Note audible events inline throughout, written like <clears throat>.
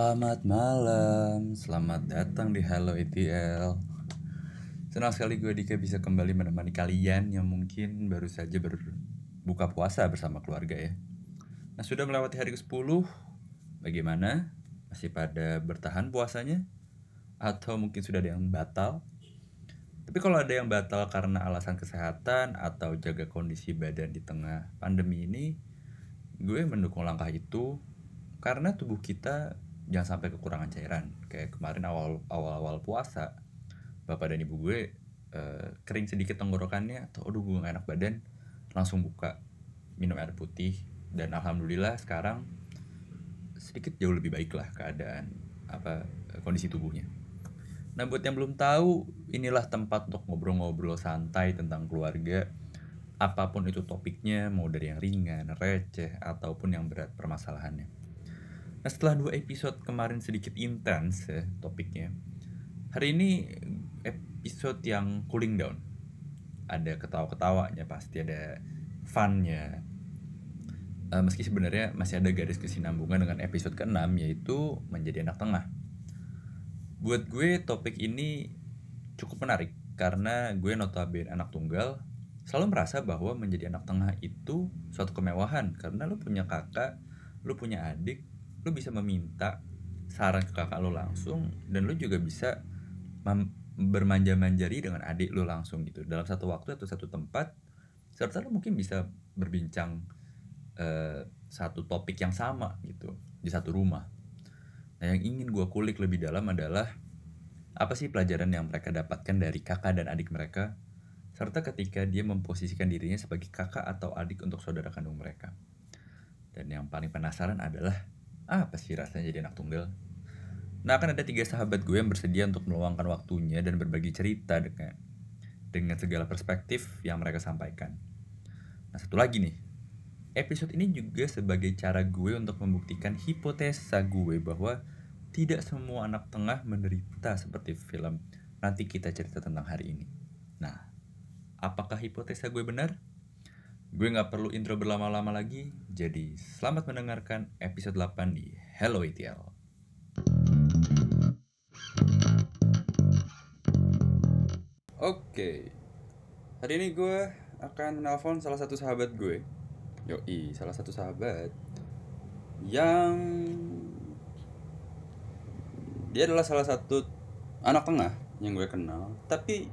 Selamat malam, selamat datang di Hello ETL. Senang sekali gue Dika bisa kembali menemani kalian yang mungkin baru saja berbuka puasa bersama keluarga ya. Nah sudah melewati hari ke-10, bagaimana? Masih pada bertahan puasanya? Atau mungkin sudah ada yang batal? Tapi kalau ada yang batal karena alasan kesehatan atau jaga kondisi badan di tengah pandemi ini, gue mendukung langkah itu karena tubuh kita jangan sampai kekurangan cairan. Kayak kemarin awal awal awal puasa, bapak dan ibu gue eh, kering sedikit tenggorokannya, atau aduh gue gak enak badan, langsung buka minum air putih dan alhamdulillah sekarang sedikit jauh lebih baik lah keadaan apa kondisi tubuhnya. Nah buat yang belum tahu, inilah tempat untuk ngobrol-ngobrol santai tentang keluarga. Apa pun itu topiknya, mau dari yang ringan, receh, ataupun yang berat permasalahannya. Nah setelah dua episode kemarin sedikit intens ya topiknya, hari ini episode yang cooling down. Ada ketawa-ketawanya pasti, ada funnya. Uh, meski sebenarnya masih ada garis kesinambungan dengan episode ke-6 yaitu menjadi anak tengah buat gue topik ini cukup menarik karena gue notabene anak tunggal selalu merasa bahwa menjadi anak tengah itu suatu kemewahan karena lu punya kakak, lu punya adik, lu bisa meminta saran ke kakak lu langsung dan lu juga bisa bermanja-manjari dengan adik lu langsung gitu dalam satu waktu atau satu tempat serta lu mungkin bisa berbincang uh, satu topik yang sama gitu di satu rumah Nah, yang ingin gue kulik lebih dalam adalah apa sih pelajaran yang mereka dapatkan dari kakak dan adik mereka, serta ketika dia memposisikan dirinya sebagai kakak atau adik untuk saudara kandung mereka. Dan yang paling penasaran adalah, apa sih rasanya jadi anak tunggal? Nah, akan ada tiga sahabat gue yang bersedia untuk meluangkan waktunya dan berbagi cerita dengan dengan segala perspektif yang mereka sampaikan. Nah, satu lagi nih, episode ini juga sebagai cara gue untuk membuktikan hipotesa gue bahwa tidak semua anak tengah menderita seperti film nanti kita cerita tentang hari ini. Nah, apakah hipotesa gue benar? Gue gak perlu intro berlama-lama lagi, jadi selamat mendengarkan episode 8 di Hello ETL. Oke, hari ini gue akan menelpon salah satu sahabat gue Yoi, salah satu sahabat yang dia adalah salah satu anak tengah yang gue kenal, tapi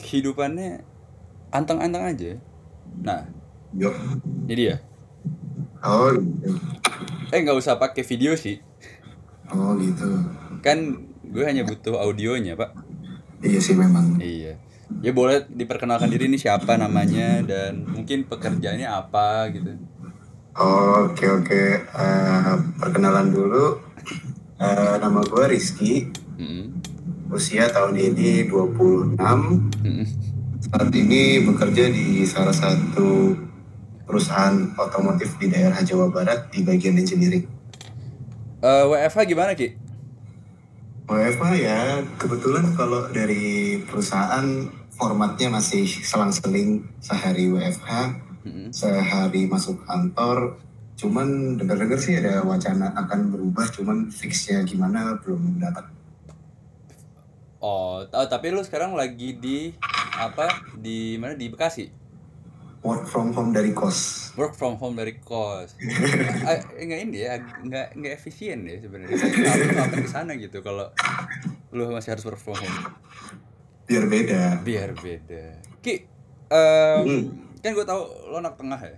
kehidupannya anteng-anteng aja. Nah, Yo. jadi ya. Oh, gitu. Eh nggak usah pakai video sih. Oh gitu. Kan gue hanya butuh audionya pak. Iya sih memang. Iya ya boleh diperkenalkan diri ini siapa namanya dan mungkin pekerjaannya apa gitu oke oke uh, perkenalan dulu uh, nama gue Rizky mm-hmm. usia tahun ini 26 mm-hmm. Saat ini bekerja di salah satu perusahaan otomotif di daerah Jawa Barat di bagian engineering uh, WFH gimana Ki? WFH ya kebetulan kalau dari perusahaan formatnya masih selang-seling sehari WFH, hmm. sehari masuk kantor. Cuman dengar-dengar sih ada wacana akan berubah, cuman fixnya gimana belum dapat. Oh, tapi lu sekarang lagi di apa? Di mana? Di Bekasi? Work from home dari kos. Work from home dari kos. <laughs> enggak ini ya, enggak enggak efisien ya sebenarnya. Aku akan ke sana gitu kalau lu masih harus work from home biar beda biar beda ki um, hmm. kan gue tau lo anak tengah ya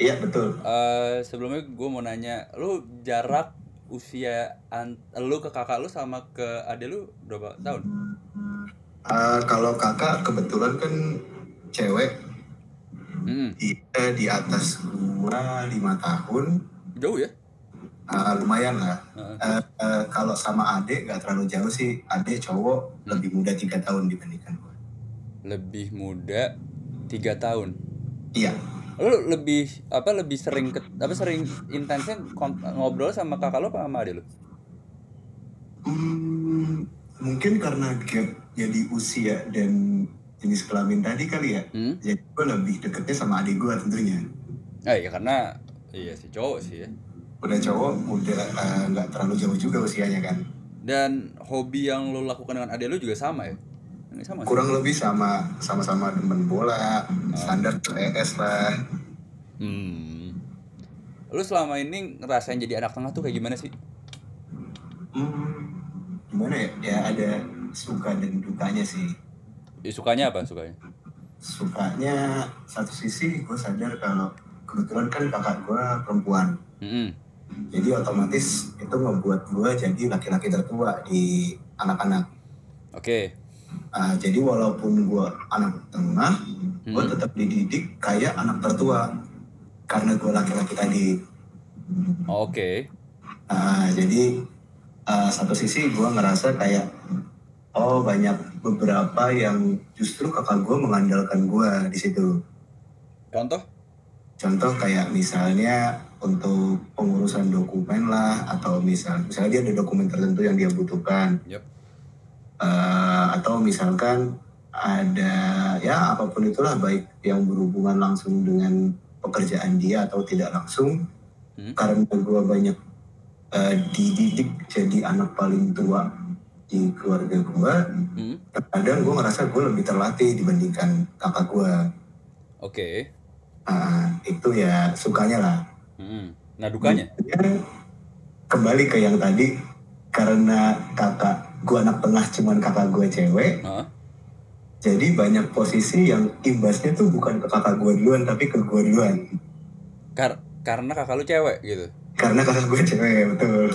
iya betul uh, sebelumnya gue mau nanya lo jarak usia an lu ke kakak lu sama ke adik lu berapa tahun uh, kalau kakak kebetulan kan cewek hmm. dia di atas gua lima tahun jauh ya uh, lumayan lah. Uh, uh, uh, kalau sama adik gak terlalu jauh sih. Adik cowok hmm. lebih muda tiga tahun dibandingkan gue. Lebih muda tiga tahun. Iya. Lu lebih apa lebih sering ke, apa sering intensnya ngobrol sama kakak lo apa sama adik lo? Hmm, mungkin karena gap jadi usia dan jenis kelamin tadi kali ya. Hmm? Jadi gue lebih deketnya sama adik gue tentunya. Ah iya karena iya sih cowok sih ya udah cowok udah eh, nggak terlalu jauh juga usianya kan Dan hobi yang lo lakukan dengan adek lo juga sama ya? Sama sih? kurang lebih sama sama-sama demen bola standar ES lah Hmm. Lo selama ini ngerasain jadi anak tengah tuh kayak gimana sih? hmm, gimana ya ya ada suka dan dukanya sih Ya, sukanya apa sukanya? sukanya satu sisi gue sadar kalau kebetulan kan kakak gue perempuan Mm-mm. jadi otomatis itu membuat gue jadi laki-laki tertua di anak-anak Oke. Ah, jadi walaupun gue anak tengah gue Hmm. tetap dididik kayak anak tertua karena gue laki-laki tadi Oke. Ah, jadi ah, satu sisi gue ngerasa kayak oh banyak beberapa yang justru kakak gue mengandalkan gue di situ Contoh? contoh kayak misalnya untuk pengurusan dokumen lah atau misal misalnya dia ada dokumen tertentu yang dia butuhkan Yep. Eh, atau misalkan ada ya apa pun itulah baik yang berhubungan langsung dengan pekerjaan dia atau tidak langsung Hmm. karena gue banyak eh, dididik jadi anak paling tua di keluarga gue Hmm. kadang gue ngerasa gue lebih terlatih dibandingkan kakak gue Oke. Ah, itu ya sukanya lah Mm. Nah dukanya? Ya, kembali ke yang tadi karena kakak gue anak tengah cuman kakak gue cewek Hah? jadi banyak posisi yang imbasnya tuh bukan ke kakak gue duluan tapi ke gue duluan Kar karena kakak lu cewek gitu. Karena kakak gue cewek betul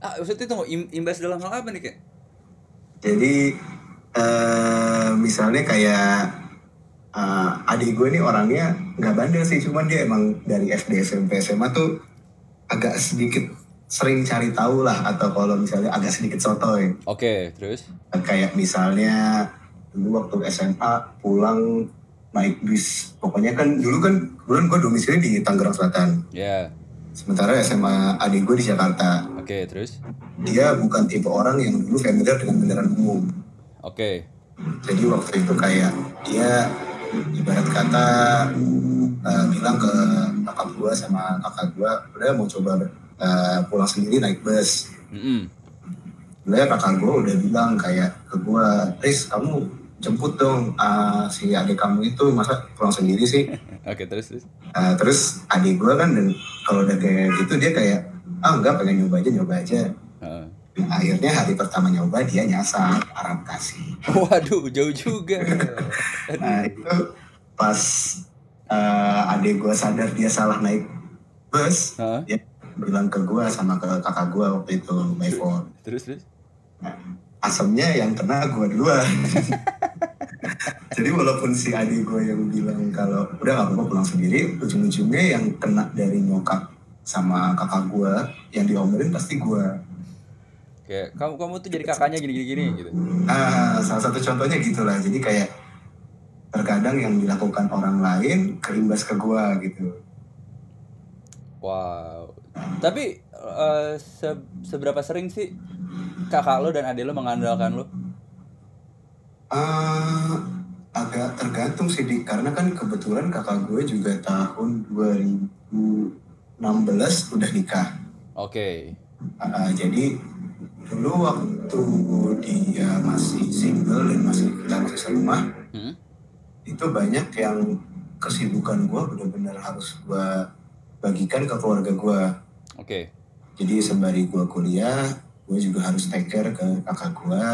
Ah, maksudnya tunggu im imbas dalam hal apa nih kayak? jadi eh misalnya kayak eh, adik gue nih orangnya nggak bandel sih cuman dia emang dari SD SMP SMA tuh agak sedikit sering cari tahu lah atau kalau misalnya agak sedikit sotoy Oke, terus? kayak misalnya dulu waktu SMA pulang naik bis pokoknya kan dulu kan kebetulan gue domisili di Tangerang Selatan Ya. Sementara SMA adik gue di Jakarta Oke, terus? dia bukan tipe orang yang dulu familiar dengan kendaraan umum Oke. jadi waktu itu kayak dia ibarat kata eh, bilang ke kakak gue sama kakak gue udah mau coba eh, pulang sendiri naik bus Mm-mm. Sebenarnya kakak gue udah bilang kayak ke gue, Riz kamu jemput dong ah, si adik kamu itu masa pulang sendiri sih? Oke, terus terus. Ah, terus adik gue kan dan kalau udah kayak gitu dia kayak ah enggak pengen nyoba aja nyoba aja. Heeh. Akhirnya hari pertama nyoba dia nyasar arah Bekasi. Waduh, jauh juga. <laughs> Nah itu pas eh, adik gue sadar dia salah naik bus, Hah? dia bilang ke gue sama ke kakak gue waktu itu by phone. Terus terus. Nah, asemnya yang kena gue duluan. <laughs> Jadi walaupun si adik gue yang bilang kalau udah gak apa-apa pulang sendiri, ujung-ujungnya yang kena dari nyokap sama kakak gue yang diomelin pasti gue. Kayak kamu kamu tuh jadi kakaknya gini gini gini gitu. Ah, salah satu contohnya gitulah. Jadi kayak terkadang yang dilakukan orang lain keimbas ke gue gitu. Wow. Tapi eh, se- seberapa sering sih kakak lo dan adik lo mengandalkan lo? Ah, agak tergantung sih Dik. karena kan kebetulan kakak gue juga tahun 2016 udah nikah. Oke. Ah, jadi dulu waktu dia masih single dan masih kita masih serumah Hmm? itu banyak yang kesibukan gue benar-benar harus gue bagikan ke keluarga gue. Oke. Jadi sembari gue kuliah, gue juga harus take care ke kakak gue,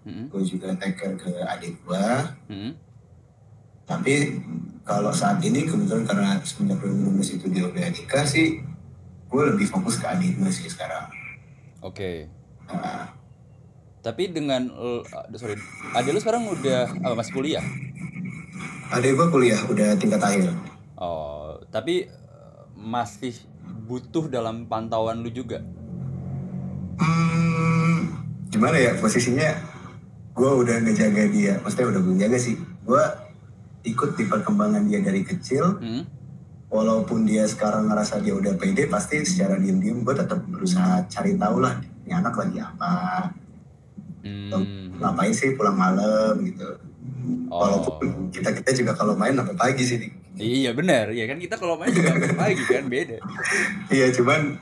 Hmm? gue juga take care ke adik gue. Hmm? Tapi kalau saat ini kebetulan karena semenjak 2016 itu dia udah nikah sih, gue lebih fokus ke adik gue sih sekarang. Oke. Nah, Tapi dengan sorry, adik lo sekarang udah apa masih kuliah? adik gue kuliah udah tingkat akhir. Oh, tapi eh, masih butuh dalam pantauan lu juga. Hmm, gimana ya posisinya? Gue udah ngejaga dia, maksudnya udah menjaga sih. Gue ikut di perkembangan dia dari kecil. Hmm? Walaupun dia sekarang ngerasa dia udah pede, pasti secara diem-diem gue tetap berusaha cari tahu lah ini anak lagi apa, Hmm. ngapain sih pulang malam gitu. Oh. Walaupun kita kita juga kalau main sampai pagi sih. Dik. Iya benar, ya kan kita kalau main juga pagi kan beda. Iya cuman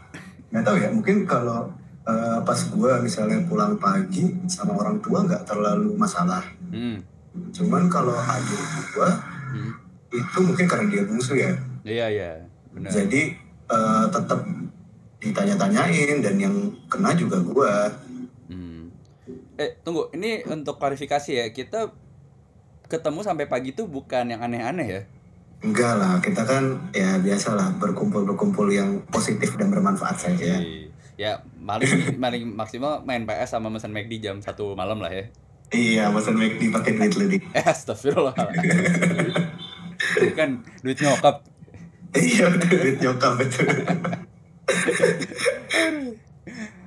nggak tahu ya mungkin kalau uh, pas gue misalnya pulang pagi sama orang tua nggak terlalu masalah. Hmm. Cuman kalau adik gue Hmm. itu mungkin karena dia bungsu ya. Iya iya benar. Jadi uh, tetap ditanya-tanyain dan yang kena juga gue. Hmm. Eh tunggu, ini untuk klarifikasi ya kita ketemu sampai pagi tuh bukan yang aneh-aneh ya? Enggak lah, kita kan ya biasalah berkumpul-berkumpul yang positif dan bermanfaat saja. Iya. Ya paling <laughs> paling maksimal main PS sama mesen McD jam satu malam lah ya. Iya, pesan McD pakai duit lu <laughs> dik. Eh astagfirullah. Bukan duit nyokap. Iya, duit nyokap betul. <laughs>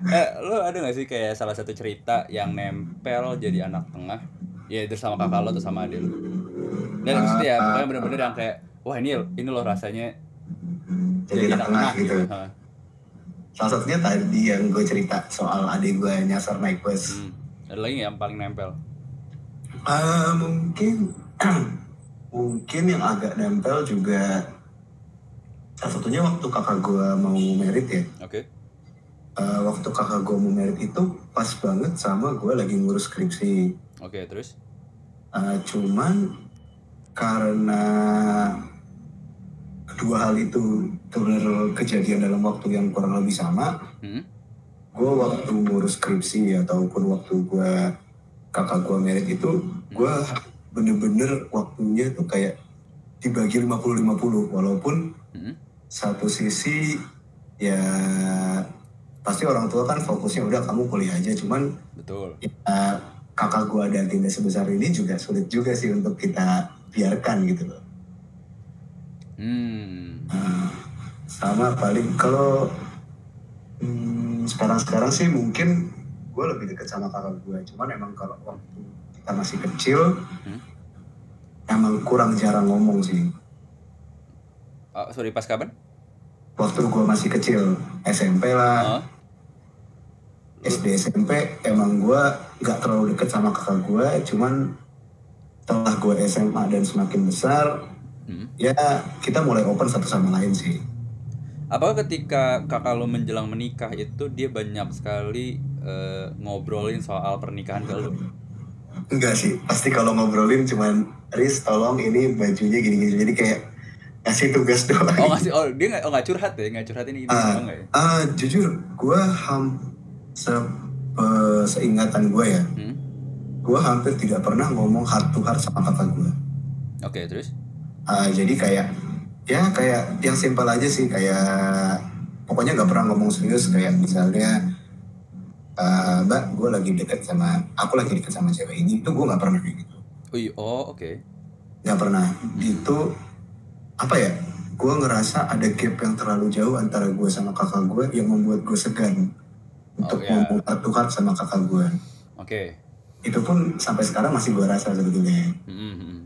Eh, lo ada gak sih kayak salah satu cerita yang nempel jadi anak tengah? Ya itu sama kakak lo atau sama adik lo. Dan maksudnya ya, pokoknya bener-bener yang kayak, wah ini ini lo rasanya Jadi anak tengah gitu. Hah. Salah satunya tadi yang gue cerita soal adik gue nyasar naik bus. Hmm. Ada lagi yang paling nempel? Ah, mungkin <clears throat> mungkin yang agak nempel juga salah satunya waktu kakak gue mau merit ya. Oke. Eh, waktu kakak gue mau merit itu pas banget sama gue lagi ngurus skripsi. Oke, terus? Eh, cuman karena kedua hal itu benar kejadian dalam waktu yang kurang lebih sama, Hmm? gue waktu ngurus skripsi ataupun waktu gue kakak gue merit itu gue bener-bener waktunya tuh kayak dibagi 50-50 walaupun Hmm? satu sisi ya pasti orang tua kan fokusnya udah kamu kuliah aja cuman Betul. ya, kakak gue ada agenda sebesar ini juga sulit juga sih untuk kita biarkan gitu loh Hmm. Nah, sama paling kalau hmm, sekarang-sekarang sih mungkin gue lebih dekat sama kakak gue cuman emang kalau waktu kita masih kecil Hmm? emang kurang jarang ngomong sih Oh, sorry, pas kapan? waktu gue masih kecil SMP lah Oh, SD SMP emang gue nggak terlalu deket sama kakak gue cuman setelah gue SMA dan semakin besar hmm. ya kita mulai open satu sama lain sih Apakah ketika kakak lo menjelang menikah itu dia banyak sekali eh, ngobrolin soal pernikahan ke lo? Enggak sih, pasti kalau ngobrolin cuman Riz tolong ini bajunya gini-gini jadi kayak ngasih tugas <laughs> doang. Oh ngasih, oh dia nggak, oh nggak curhat ya, nggak curhat ini doang nggak ya? ah, jujur, gue ham se eh, seingatan gue ya, Hmm? Gue hampir tidak pernah ngomong heart to heart sama kakak gue. Oke, terus? Ah, jadi kayak ya kayak yang simpel aja sih kayak pokoknya nggak pernah ngomong serius kayak misalnya ah, mbak gue lagi deket sama aku lagi deket sama cewek ini itu gue nggak pernah kayak gitu. Oh, iya, oh oke. nggak pernah itu apa ya gue ngerasa ada gap yang terlalu jauh antara gue sama kakak gue yang membuat gue segan untuk Oh, ya. ngomong heart to heart sama kakak gue Oke. Itu pun sampai sekarang masih gue rasa sebetulnya Hmm, hmm, hmm.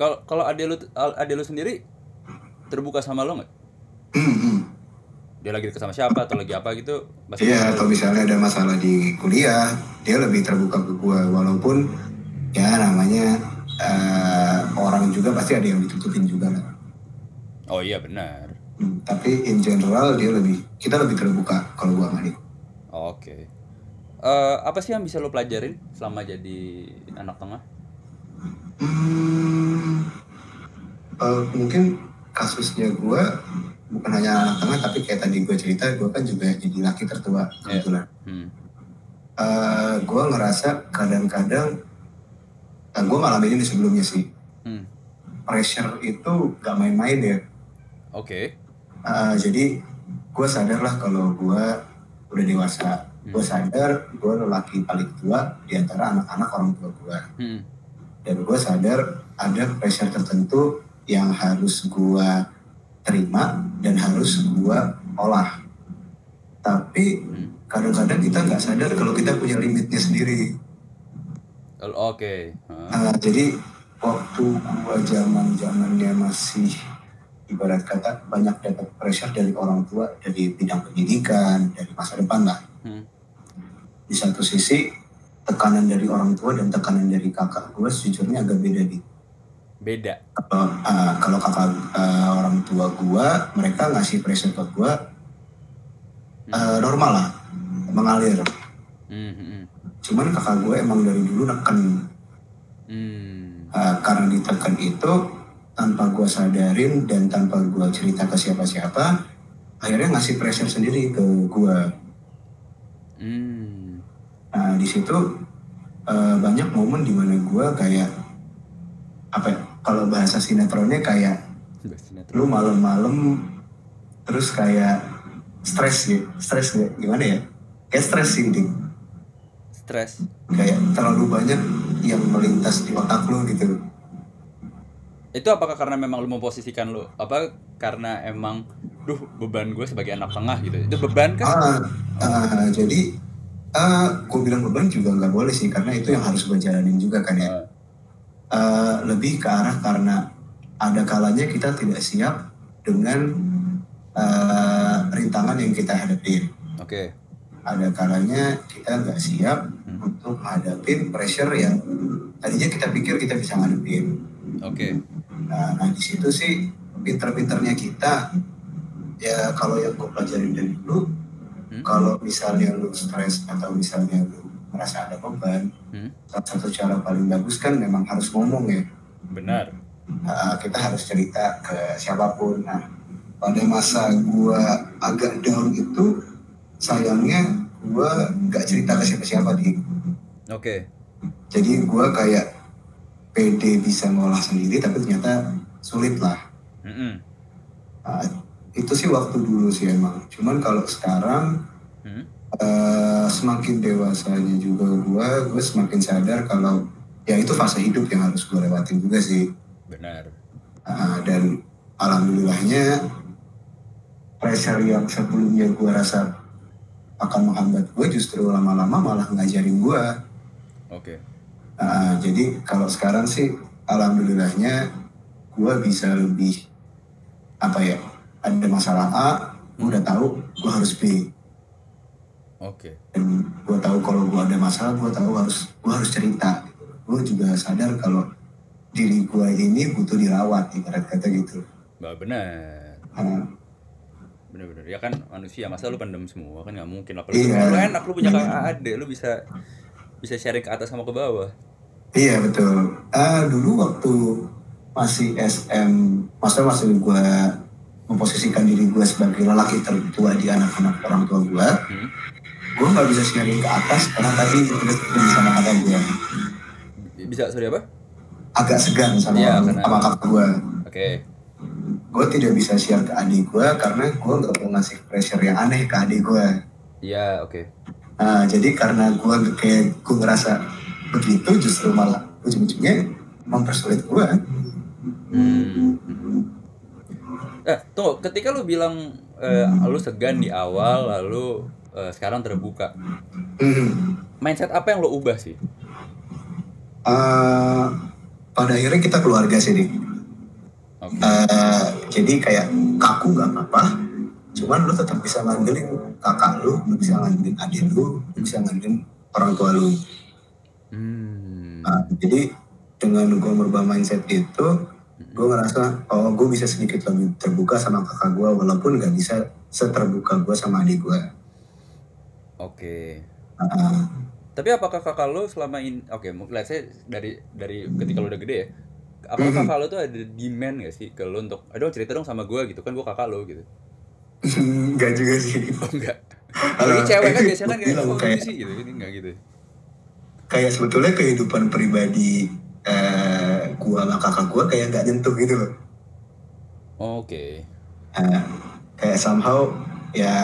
Kalau kalau adik lu adik lu sendiri terbuka sama lo nggak? Hmm. Dia lagi deket sama siapa atau lagi apa gitu? Iya, atau misalnya ada masalah di kuliah, dia lebih terbuka ke gue. Walaupun ya namanya eh, orang juga pasti ada yang ditutupin juga lah. Oh iya benar. Hmm, tapi in general dia lebih, kita lebih terbuka kalau gue sama dia. Oke. Eh, apa sih yang bisa lo pelajarin selama jadi anak tengah? Hmm, eh, mungkin kasusnya gue bukan hanya anak tengah, tapi kayak tadi gue cerita, gue kan juga jadi laki tertua kebetulan. Hmm. Eh, gue ngerasa kadang-kadang, eh, gue ngalamin ini sebelumnya sih, Hmm. pressure itu gak main-main ya. Oke. Uh, jadi gue sadar lah kalau gue udah dewasa. Gue sadar gue lelaki paling tua di antara anak-anak orang tua gue. Hmm. Dan gue sadar ada pressure tertentu yang harus gue terima dan harus gue olah. Tapi Hmm. kadang-kadang kita nggak sadar kalau kita punya limitnya sendiri. Oke. Hah. Uh, jadi waktu gue zaman zamannya masih ibarat kata banyak dapat pressure dari orang tua dari bidang pendidikan dari masa depan lah Hmm. Di satu sisi tekanan dari orang tua dan tekanan dari kakak gue sejujurnya agak beda di beda kalau uh, kalau kakak uh, orang tua gua mereka ngasih pressure ke gua uh, normal lah mengalir hmm, hmm, hmm. cuman kakak gue emang dari dulu neken Hmm. Uh, karena ditekan itu tanpa gua sadarin dan tanpa gua cerita ke siapa-siapa akhirnya ngasih pressure sendiri ke gua Hmm. Nah di situ uh, banyak momen di mana gua kayak apa ya, kalau bahasa sinetronnya kayak Sinetron. lu malam-malam terus kayak stres gitu stres gak? gimana ya kayak stres sih Dik. stres kayak terlalu banyak yang melintas di otak lu gitu itu apakah karena memang lu memposisikan lu apa karena emang duh beban gue sebagai anak tengah gitu itu beban kan ah, ah, jadi ah, gue bilang beban juga nggak boleh sih karena itu yang harus gue jalanin juga kan ya. Ah, lebih ke arah karena ada kalanya kita tidak siap dengan ah, rintangan yang kita hadapin. Oke. Ada kalanya kita nggak siap Hmm. untuk menghadapin pressure yang tadinya kita pikir kita bisa ngadepin. oke. Nah, nah di situ sih pinter-pinternya kita. Ya kalau yang gue pelajarin dari dulu, Hmm. kalau misalnya lu stres atau misalnya lu merasa ada beban, Hmm. salah satu cara paling bagus kan memang harus ngomong ya. benar Nah, kita harus cerita ke siapa pun. Nah, pada masa gua agak down itu, sayangnya gua nggak cerita ke siapa-siapa di. oke Jadi gua kayak pede bisa ngolah sendiri, tapi ternyata sulit lah. Mm-mm. Nah, itu sih waktu dulu sih emang. Cuman kalau sekarang Hmm. eh, semakin dewasanya juga gua, gue semakin sadar kalau ya itu fase hidup yang harus gue lewatin juga sih. benar Ah, dan alhamdulillahnya pressure yang sebelumnya gue rasa akan menghambat gue justru lama-lama malah ngajarin gue. oke Ah, jadi kalau sekarang sih alhamdulillahnya gue bisa lebih apa ya ada masalah A, gue udah tahu gue harus B. Oke. Dan gue tahu kalau gue ada masalah gue tahu harus gue harus cerita. Gue juga sadar kalau diri gue ini butuh dirawat ibarat kata gitu. Bah, benar bener-bener. Ya kan manusia masa lu pendem semua? Kan nggak mungkin apalagi Iya. lu enak lu punya kakak adik lu bisa bisa sharing ke atas sama ke bawah. Iya betul. Ah dulu waktu masih SM, maksudnya masih gue memposisikan diri gue sebagai lelaki tertua di anak-anak orang tua gue, Hmm. gue nggak bisa sharing ke atas karena tadi udah udah sama kakak gue, bisa sorry apa agak segan sama karena- sama kakak gue. oke Gue tidak bisa share ke adik gue karena gue nggak mau ngasih pressure yang aneh ke adik gue. iya oke Nah, jadi karena gue kayak gue ngerasa begitu justru malah ujung-ujungnya mempersulit gue. Hmm. Eh, tunggu, ketika lu bilang eh, lu segan di awal, lalu eh, sekarang terbuka. Mindset apa yang lu ubah sih? Eh, pada akhirnya kita keluarga sih dik. Oke. Eh, jadi kayak kaku nggak apa-apa, cuman lu tetap bisa ngandelin kakak lu, lu bisa ngandelin adik lu, lu bisa ngandelin orang tua lu. Hmm. Nah, jadi dengan gue merubah mindset itu, gue ngerasa oh gue bisa sedikit lebih terbuka sama kakak gue walaupun nggak bisa seterbuka gue sama adik gue. Oke. Nah, Tapi apakah kakak lu selama ini oke, mungkin let's say dari dari ketika lu udah gede ya. Apakah Mhm. kakak lu tuh ada demand gak sih ke lu untuk aduh cerita dong sama gue gitu kan gue kakak lu gitu. <laughs> Enggak juga sih. Oh enggak. <laughs> Halo, Ini cewek kan biasanya kan kayak gitu sih gitu. Ini enggak gitu. Kayak sebetulnya kehidupan pribadi eh, gua sama kakak gua kayak nggak nyentuh gitu loh. Oke. Nah, kayak somehow ya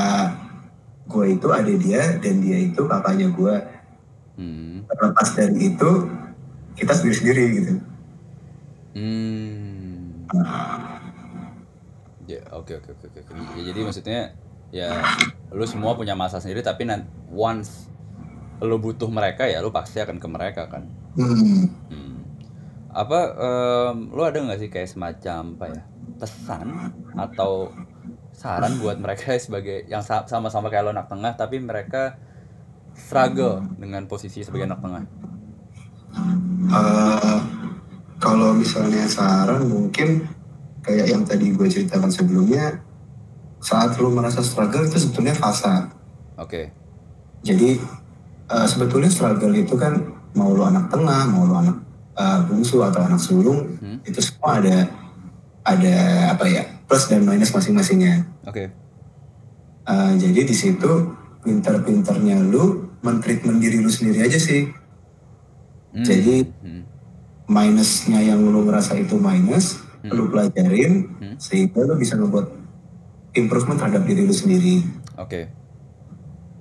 gue itu ada dia dan dia itu kakaknya gue Hmm. terlepas dari itu kita sendiri sendiri gitu Hmm. Ya, oke oke oke oke. Ya, jadi maksudnya ya lu semua punya masa sendiri tapi once lu butuh mereka ya lu pasti akan ke mereka kan. hmm. Hmm. Apa em, lu ada nggak sih kayak semacam apa ya pesan atau saran buat mereka <laughs> sebagai yang sa- sama-sama kayak lo anak tengah tapi mereka struggle dengan posisi sebagai anak tengah. Eh, kalau misalnya saran mungkin kayak yang tadi gue ceritakan sebelumnya saat lu merasa struggle itu sebetulnya fase Oke. jadi uh, sebetulnya struggle itu kan mau lu anak tengah mau lu anak uh, bungsu atau anak sulung Hmm. itu semua ada ada apa ya plus dan minus masing-masingnya Oke. Uh, jadi di situ pinter-pinternya lu mentreatment diri lu sendiri aja sih Hmm. jadi Hmm. minusnya yang lu ngerasa itu minus Hmm. lu pelajarin Hmm. sehingga lu bisa ngebuat improvement terhadap diri lu sendiri Oke.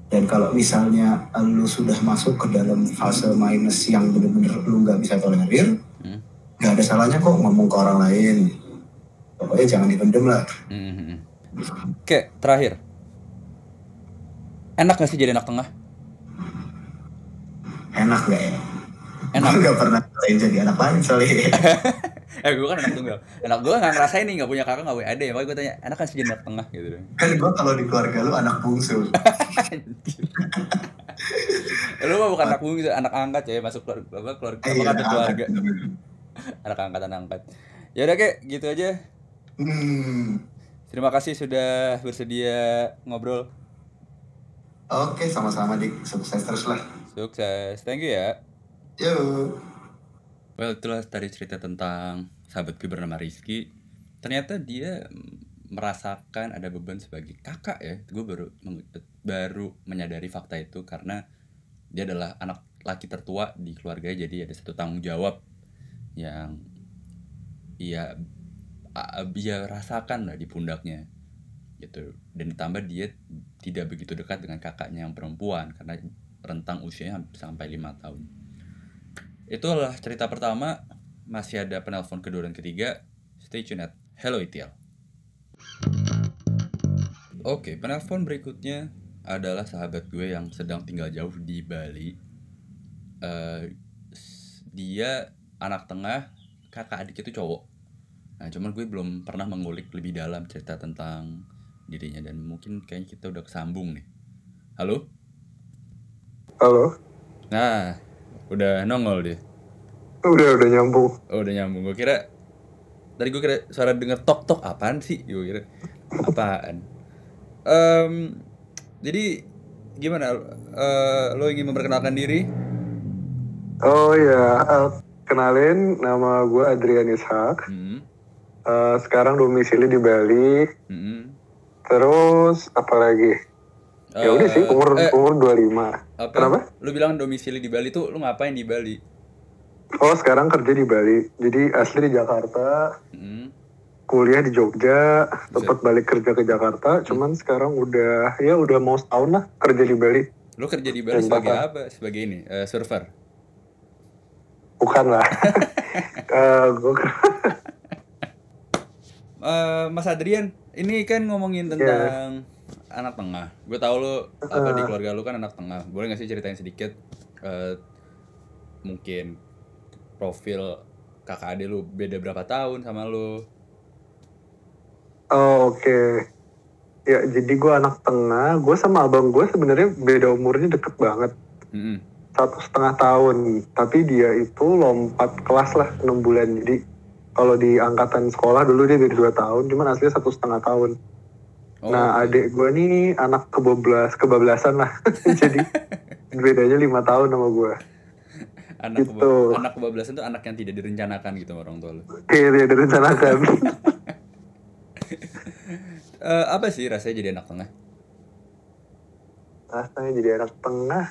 Dan kalau misalnya lu sudah masuk ke dalam fase minus yang bener-bener lu nggak bisa tolerir Hmm. nggak ada salahnya kok ngomong ke orang lain pokoknya jangan dipendem lah Hmm, hmm, hmm. Oke, terakhir. Enak gak sih jadi anak tengah? enak nggak ya Enak. Nggak pernah jadi anak lain soalnya <laughs> eh gue kan anak tunggal. Enak gue gak ngerasain nih gak punya kakak gak punya adik. Makanya gue tanya, enak kan anak tengah gitu. kan gue kalau di keluarga lu anak bungsu <laughs> Lu mah bukan anak bungsu, anak angkat ya masuk keluarga apa keluarga Eh, <laughs> iya, anak keluarga. angkat. Anak angkat anak angkat. Ya udah kek, gitu aja. hmm. Terima kasih sudah bersedia ngobrol. oke sama-sama dik sukses terus lah Sukses. Thank you ya. yuk Well, itulah tadi cerita tentang sahabat gue bernama Rizky. Ternyata dia merasakan ada beban sebagai kakak ya. Gue baru baru menyadari fakta itu karena dia adalah anak laki tertua di keluarganya jadi ada satu tanggung jawab yang ia a- dia rasakan lah di pundaknya gitu dan ditambah dia tidak begitu dekat dengan kakaknya yang perempuan karena rentang usianya sampai lima tahun Itulah cerita pertama. Masih ada penelpon kedua dan ketiga. Stay tune at Hello ITL. Oke, penelpon berikutnya adalah sahabat gue yang sedang tinggal jauh di Bali. S- dia anak tengah, kakak adik itu cowok. Nah, cuman gue belum pernah mengulik lebih dalam cerita tentang dirinya dan mungkin kayaknya kita udah kesambung nih. Halo? Halo, Nah, udah nongol dia. udah udah nyambung. Oh udah nyambung gue kira Tadi gue kira suara denger tok tok apaan sih Gue kira apaan Em, Jadi gimana Eh, Lo ingin memperkenalkan diri Oh ya, kenalin nama gue Adrian Ishak. Hmm, Eh, sekarang domisili di Bali. hmm. Terus apa lagi? Ya udah sih, Eh, umur eh, umur 25. apa? Kenapa? Lu bilang domisili di Bali tuh Lu ngapain di Bali Oh, sekarang kerja di Bali. Jadi asli di Jakarta, Hmm, kuliah di Jogja, tempat balik kerja ke Jakarta. Cuman sekarang udah ya udah mau setahun lah kerja di Bali. Lu kerja di Bali Dan sebagai apa? apa? Sebagai ini eh, Server Bukan lah. <laughs> Eh, gue Eh, Mas Adrian Ini kan ngomongin tentang anak tengah. Gue tahu lu apa di keluarga lu kan anak tengah. Boleh gak sih ceritain sedikit eh, mungkin profil kakak adik lu beda berapa tahun sama lu? Oh, oke. Ya, jadi gue anak tengah. Gue sama abang gue sebenarnya beda umurnya deket banget. Mm-mm. Satu setengah tahun. Tapi dia itu lompat kelas lah 6 bulan. Jadi kalau di angkatan sekolah dulu dia beda 2 tahun. Cuman aslinya satu setengah tahun. Oh, nah, adik gue nih anak kebablas, kebablasan lah. <laughs> jadi bedanya lima tahun sama gue. anak gitu. keba- anak kebablasan tuh anak yang tidak direncanakan gitu sama orang tua lu. Iya, dia direncanakan. <laughs> Eh, apa sih rasanya jadi anak tengah? rasanya jadi anak tengah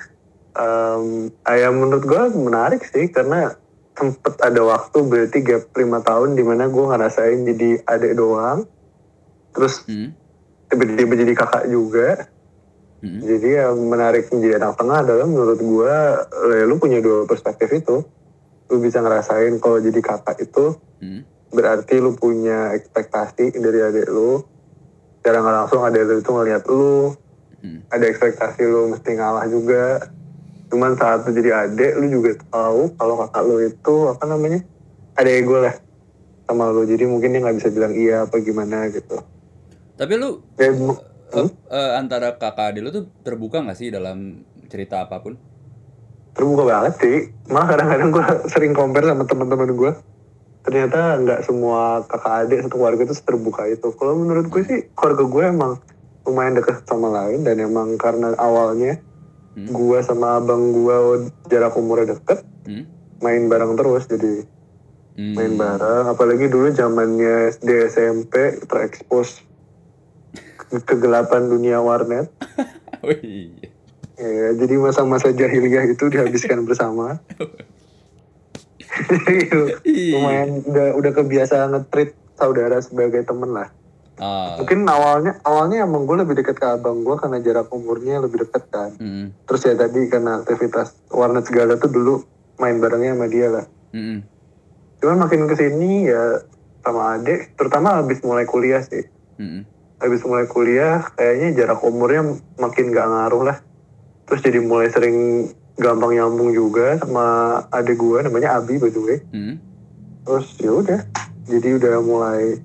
um, ya menurut gue menarik sih karena sempet ada waktu berarti gap lima tahun di mana gue ngerasain jadi adik doang terus Hmm. Tiba-tiba jadi kakak juga. Mm-mm. jadi yang menarik menjadi anak tengah adalah menurut gue eh, lu punya dua perspektif itu. Lu bisa ngerasain kalau jadi kakak itu Hmm. berarti lu punya ekspektasi dari adik lu. Secara nggak langsung adik lu itu ngeliat lu. Hmm. ada ekspektasi lu mesti ngalah juga. Cuman saat lu jadi adik lu juga tahu kalau kakak lu itu apa namanya ada ego lah sama lu. Jadi mungkin dia nggak bisa bilang iya apa gimana gitu Tapi lu eh, eh, antara kakak adik lu tuh terbuka gak sih dalam cerita apa pun? terbuka banget sih malah kadang-kadang gue <laughs> sering compare sama teman-teman gue ternyata nggak semua kakak adik satu keluarga itu terbuka itu kalau menurut gue sih keluarga gue emang lumayan dekat sama lain dan emang karena awalnya Hmm. gue sama abang gue jarak umurnya deket Hmm? main bareng terus jadi Hmm. main bareng apalagi dulu zamannya SD SMP terekspos kegelapan dunia warnet <laughs> ya, jadi masa-masa jahiliyah itu dihabiskan <laughs> bersama <laughs> Jadi, lumayan udah udah kebiasaan nge-treat saudara sebagai temen lah Ah. mungkin awalnya awalnya emang gue lebih dekat ke abang gue karena jarak umurnya lebih dekat kan Mm-mm. terus ya tadi karena aktivitas warnet segala tuh dulu main barengnya sama dia lah Mm-mm. cuman makin ke sini ya sama adik terutama habis mulai kuliah sih Mm-mm. Habis mulai kuliah kayaknya jarak umurnya makin gak ngaruh lah terus jadi mulai sering gampang nyambung juga sama adik gue namanya Abi by the way Mm-mm. terus ya udah jadi udah mulai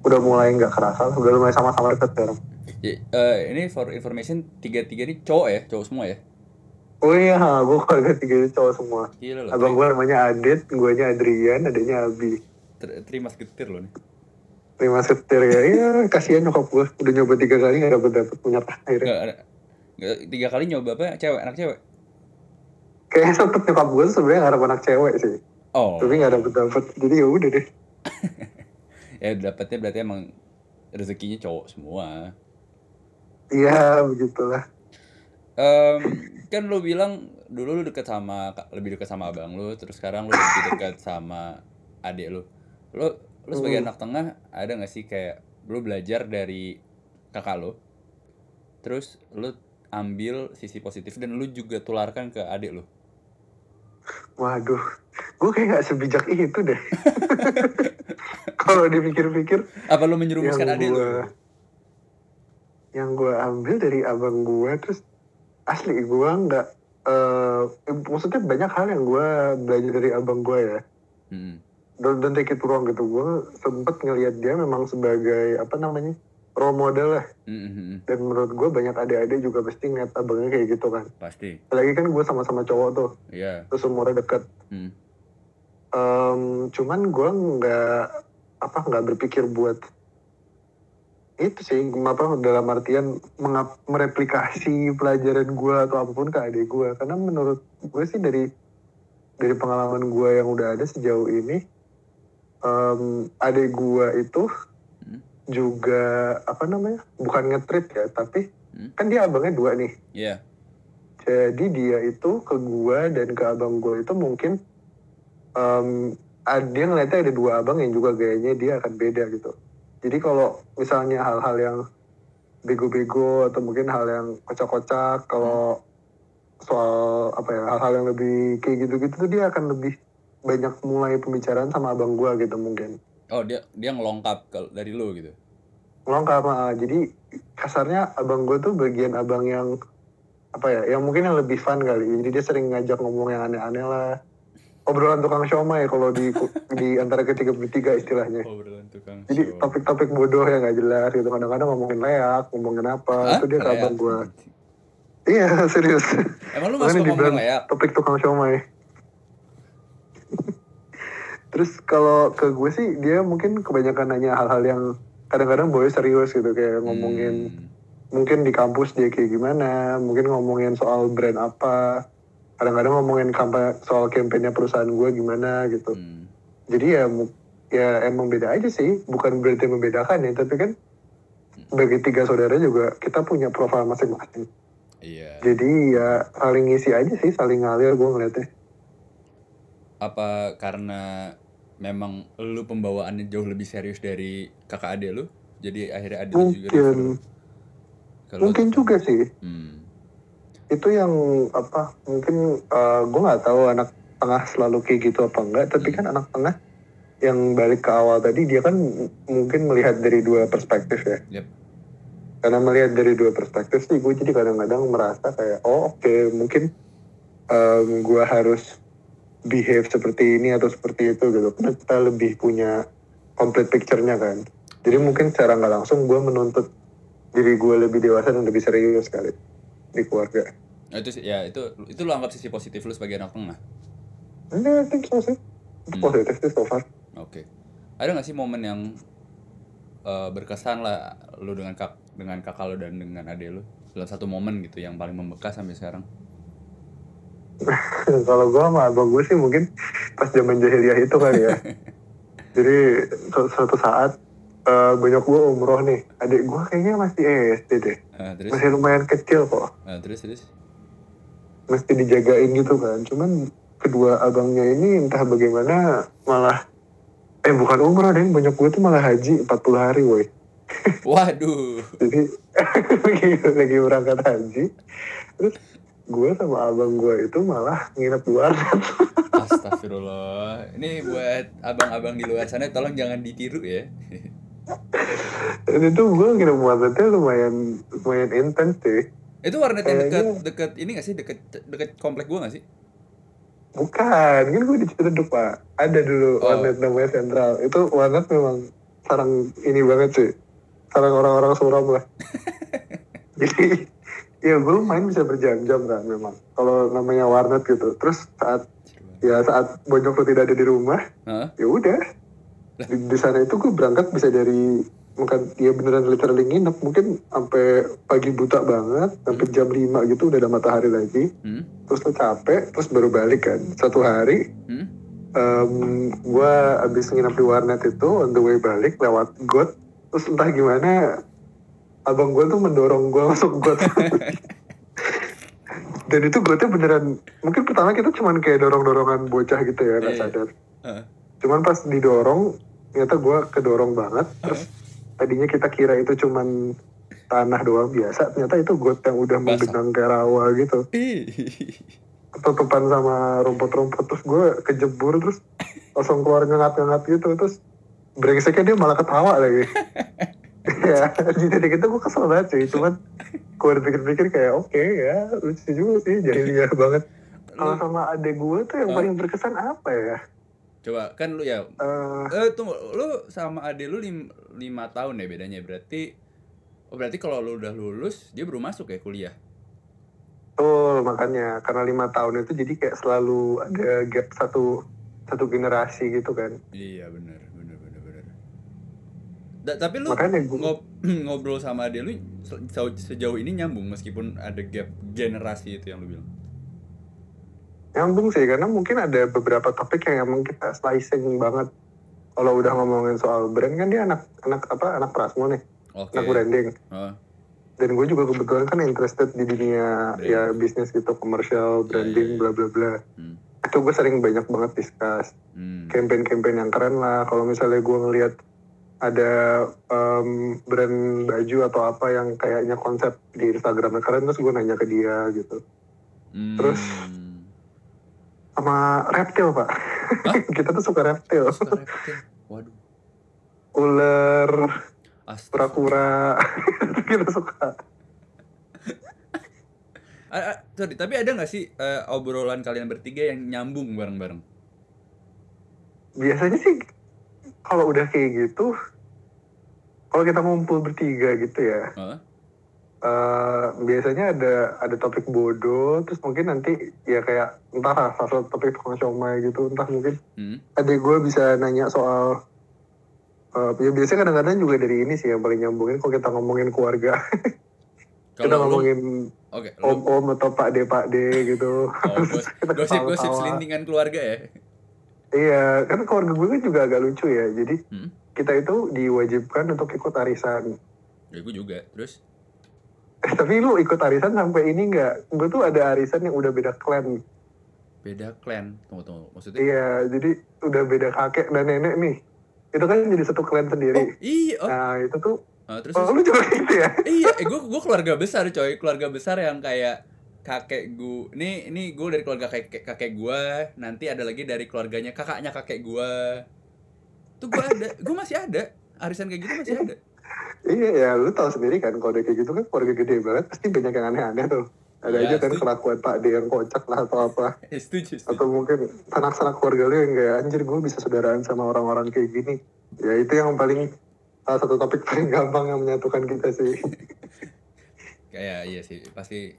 udah mulai nggak kerasa udah mulai sama-sama deket sekarang Ya, eh, ini for information tiga-tiga ini cowok ya, cowok semua ya. oh iya gue keluarga tiga cowok semua Gila loh. abang gue namanya Adit gue nya Adrian adiknya Abi Ter- terima segetir loh nih. Terima setir ya iya kasihan nyokap gue udah nyoba tiga kali nggak dapet dapet punya akhirnya Enggak ada. Nggak, tiga kali nyoba apa? Cewek, anak cewek. kayaknya sempet nyokap gue tuh sebenarnya ngarep anak cewek sih Oh. tapi nggak dapet dapet jadi ya udah deh <laughs> Ya dapetnya berarti emang rezekinya cowok semua. iya begitulah Em, kan lu bilang dulu lu deket sama lebih deket sama abang lu, terus sekarang lu lebih deket sama adik lu. Lu lu sebagai anak tengah ada gak sih kayak lu belajar dari kakak lu, terus lu ambil sisi positif dan lu juga tularkan ke adik lu. waduh gue kayak gak sebijak itu deh <laughs> kalau dipikir-pikir Apa lu menyerumuskan adik lu? gua- yang gue ambil dari abang gue terus asli gue nggak eh maksudnya banyak hal yang gue belajar dari abang gue ya Hmm. Don't, don't take it wrong gitu gue sempet ngelihat dia memang sebagai apa namanya role model lah Hmm, hmm, hmm. dan menurut gue banyak adik-adik juga pasti ngeliat abangnya kayak gitu kan Pasti. apalagi kan gue sama-sama cowok tuh Iya. terus umurnya deket Hmm. Em, cuman gue nggak apa nggak berpikir buat itu sih apa dalam artian mengap, mereplikasi pelajaran gue atau apa pun ke adik gue karena menurut gue sih dari dari pengalaman gue yang udah ada sejauh ini em, adik gue itu Hmm. juga apa namanya bukan ngetrit ya tapi Hmm. kan dia abangnya dua nih Iya. jadi dia itu ke gua dan ke abang gua itu mungkin ad- dia ngeliatnya ada dua abang yang juga gayanya dia akan beda gitu. Jadi kalau misalnya hal-hal yang bego-bego atau mungkin hal yang kocak-kocak, kalau soal apa ya hal-hal yang lebih kayak gitu-gitu tuh dia akan lebih banyak mulai pembicaraan sama abang gua gitu mungkin. Oh dia dia ngelongkap ke- dari lu gitu. Lengkap, ah. jadi kasarnya abang gue tuh bagian abang yang apa ya, yang mungkin yang lebih fun kali. Jadi dia sering ngajak ngomong yang aneh-aneh lah. Obrolan tukang siomay kalau di <laughs> di antara ketiga bertiga istilahnya. Obrolan tukang Jadi show. topik-topik bodoh yang nggak jelas gitu. Kadang-kadang ngomongin leak, ngomongin apa. Hah? Itu dia abang gue. Iya <laughs> serius. Emang lu Makanya masuk ngomong dibilang leak? Topik tukang siomay. Terus kalau ke gue sih dia mungkin kebanyakan nanya hal-hal yang kadang-kadang boy serius gitu kayak ngomongin Hmm. mungkin di kampus dia kayak gimana, mungkin ngomongin soal brand apa, kadang-kadang ngomongin kampanye soal kampanye perusahaan gue gimana gitu. Hmm. Jadi ya ya emang beda aja sih, bukan berarti membedakan ya, tapi kan sebagai tiga saudara juga kita punya profil masing-masing. Iya. Jadi ya saling ngisi aja sih, saling ngalir gue ngeliatnya. Apa karena memang lu pembawaannya jauh lebih serius dari kakak adik lu? Jadi akhirnya adik lu juga Mungkin, refer mungkin juga sih. Hmm. Itu yang apa? Mungkin gue nggak tahu anak tengah selalu kayak gitu apa enggak, tapi kan anak tengah yang balik ke awal tadi dia kan mungkin melihat dari dua perspektif ya. Yep. Karena melihat dari dua perspektif sih gue jadi kadang-kadang merasa kayak oh oke mungkin gue harus behave seperti ini atau seperti itu gitu. Karena kita lebih punya complete picture-nya kan. Jadi mungkin secara nggak langsung gue menuntut diri gue lebih dewasa dan lebih serius kali di keluarga. Nah, itu sih ya itu itu lu anggap sisi positif lu sebagai anak tengah. Enggak, I think so sih. Itu Hmm. positif sih so far. Oke. Ada nggak sih momen yang eh, berkesan lah lu dengan kak dengan kakak lu dan dengan adik lu dalam satu momen gitu yang paling membekas sampai sekarang? <laughs> kalau gue sama abang gue sih mungkin pas zaman jahiliyah itu kali ya. <laughs> Jadi su- suatu saat eh banyak gue umroh nih. Adik gue kayaknya masih SD deh. Eh, terus? Masih lumayan kecil kok. Eh, terus terus? Mesti dijagain gitu kan. Cuman kedua abangnya ini entah bagaimana malah eh bukan umroh deh banyak gue tuh malah haji 40 hari woi. Waduh. <laughs> Jadi lagi, lagi berangkat haji. Terus gue sama abang gue itu malah nginep di warnet. Astagfirullah. Ini buat abang-abang di luar sana tolong jangan ditiru ya. Dan itu gue nginep warnetnya lumayan lumayan intens deh itu warnet yang dekat dekat ini gak sih? Dekat dekat komplek gua gak sih? Bukan kan gue di Ciledug pak. Ada dulu Oh. warnet namanya sentral. Itu warnet memang sarang ini banget sih. Sarang orang-orang suram lah. jadi <laughs> ya gue main bisa berjam-jam kan memang. Kalau namanya warnet gitu. Terus saat ya saat bonyok lu tidak ada di rumah ya udah. Di, di sana itu gue berangkat bisa dari bukan ya beneran literally nginep. Mungkin sampai pagi buta banget sampai jam 5 gitu udah ada matahari lagi. Hmm? terus lu capek terus baru balik kan. Satu hari Hmm? em gue abis nginep di warnet itu on the way balik lewat got. Terus entah gimana abang gue tuh mendorong gue masuk got <laughs> dan itu gotnya beneran mungkin pertama kita cuman kayak dorong-dorongan bocah gitu ya nggak Iya. sadar Heeh. cuman pas didorong ternyata gue kedorong banget terus tadinya kita kira itu cuman tanah doang biasa ternyata itu got yang udah menggenang kayak rawa gitu Ih. ketutupan sama rumput-rumput terus gue kejebur terus langsung keluar ngengat-ngengat gitu terus brengseknya dia malah ketawa lagi <laughs> ya jadi gitu gue kesel banget sih. Cuman gue pikir-pikir kayak oke ya lucu juga sih jahiliyah banget. Kalau sama adek gue tuh yang Hah? paling berkesan apa ya? Coba kan lu ya Eh, eh tunggu lu sama adik lu lim, lima tahun ya bedanya. Berarti oh berarti kalau lu udah lulus dia baru masuk ya kuliah? Betul, makanya. Karena lima tahun itu jadi kayak selalu ada gap satu satu generasi gitu kan. iya bener Da- tapi lu Makanya ngob- <clears throat> ngobrol sama adik lu se- sejauh ini nyambung meskipun ada gap generasi itu yang lu bilang Nyambung sih karena mungkin ada beberapa topik yang emang kita slicing banget. Kalau udah ngomongin soal brand kan dia anak anak apa anak Prasmo nih, oke anak branding. Oh, Dan gue juga kebetulan kan interested di dunia Brand. ya bisnis gitu, komersial, branding, iya, bla bla bla. hmm. Itu gue sering banyak banget discuss Hmm. campaign-campaign yang keren lah. Kalau misalnya gue ngelihat ada em, brand baju atau apa yang kayaknya konsep di Instagramnya keren, terus gue nanya ke dia gitu. Hmm. Terus? Sama reptil pak, <laughs> kita tuh suka reptil. Suka reptil. Waduh. Ular, kura-kura, <laughs> kita suka. Ah, <laughs> ah, sorry, tapi ada nggak sih eh, obrolan kalian bertiga yang nyambung bareng-bareng? Biasanya sih kalau udah kayak gitu, kalau kita ngumpul bertiga gitu ya, Hah? eh, biasanya ada ada topik bodoh, terus mungkin nanti ya kayak entah salah satu topik tukang siomay gitu, entah mungkin Hmm? adek gue bisa nanya soal eh, ya biasanya kadang-kadang juga dari ini sih yang paling nyambungin kalau kita ngomongin keluarga <laughs> kita Kalau lu, ngomongin om-om atau pak de pak de gitu oh, gos- <laughs> Kita gosip-gosip ketawa-tawa. selintingan keluarga ya? Iya kan keluarga gue kan juga agak lucu ya jadi Hmm? kita itu diwajibkan untuk ikut arisan Ya gue juga. Terus? eh, tapi lu ikut arisan sampai ini nggak gue tuh ada arisan yang udah beda klan Beda clan. Tunggu, tunggu. Maksudnya? iya jadi udah beda kakek dan nenek nih itu kan jadi satu klan Oh, sendiri iya. Oh, nah itu tuh ah, terus? oh, lu juga gitu ya iya, eh, gue gue keluarga besar coy, keluarga besar yang kayak kakek gue. Nih, ini gue dari keluarga kakek kakek gue. Nanti ada lagi dari keluarganya kakaknya kakek gue. Tuh gue ada, gue masih ada. Arisan kayak gitu masih ada. Iya ya, lu tahu sendiri kan kalau kayak gitu kan keluarga gede banget pasti banyak yang aneh-aneh tuh. Ada Iya, aja kan setuju. kelakuan Pak D yang kocak lah atau apa. <laughs> Setuju, setuju. Atau mungkin sanak-sanak keluarga lu yang kayak anjir gue bisa saudaraan sama orang-orang kayak gini. Ya itu yang paling salah satu topik paling gampang yang menyatukan kita sih. <laughs> kayak iya sih pasti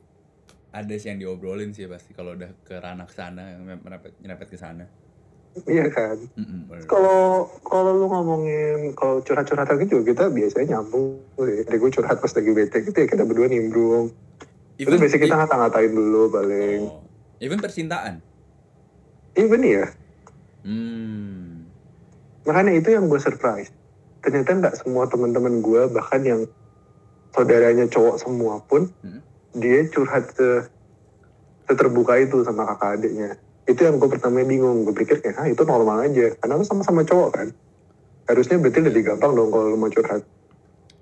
ada sih yang diobrolin sih pasti kalau udah ke ranah sana nyerempet nyerempet ke sana. Iya kan? Kalau kalau lu ngomongin kalau curhat-curhatan gitu kita biasanya nyambung. Sih. Ada gue curhat pas lagi bete gitu ya kita berdua nimbrung. Itu biasanya kita ngata-ngatain dulu paling. Oh, even percintaan? Even ya hmm. Makanya itu yang gue surprise. Ternyata nggak semua teman-teman gue bahkan yang saudaranya cowok semua pun Hmm. Dia curhat se seterbuka itu sama kakak adiknya. Itu yang gue pertama bingung. Gue pikir kayak ah itu normal aja. Karena lu sama-sama cowok kan? Harusnya berarti lebih gampang dong kalau lu mau curhat.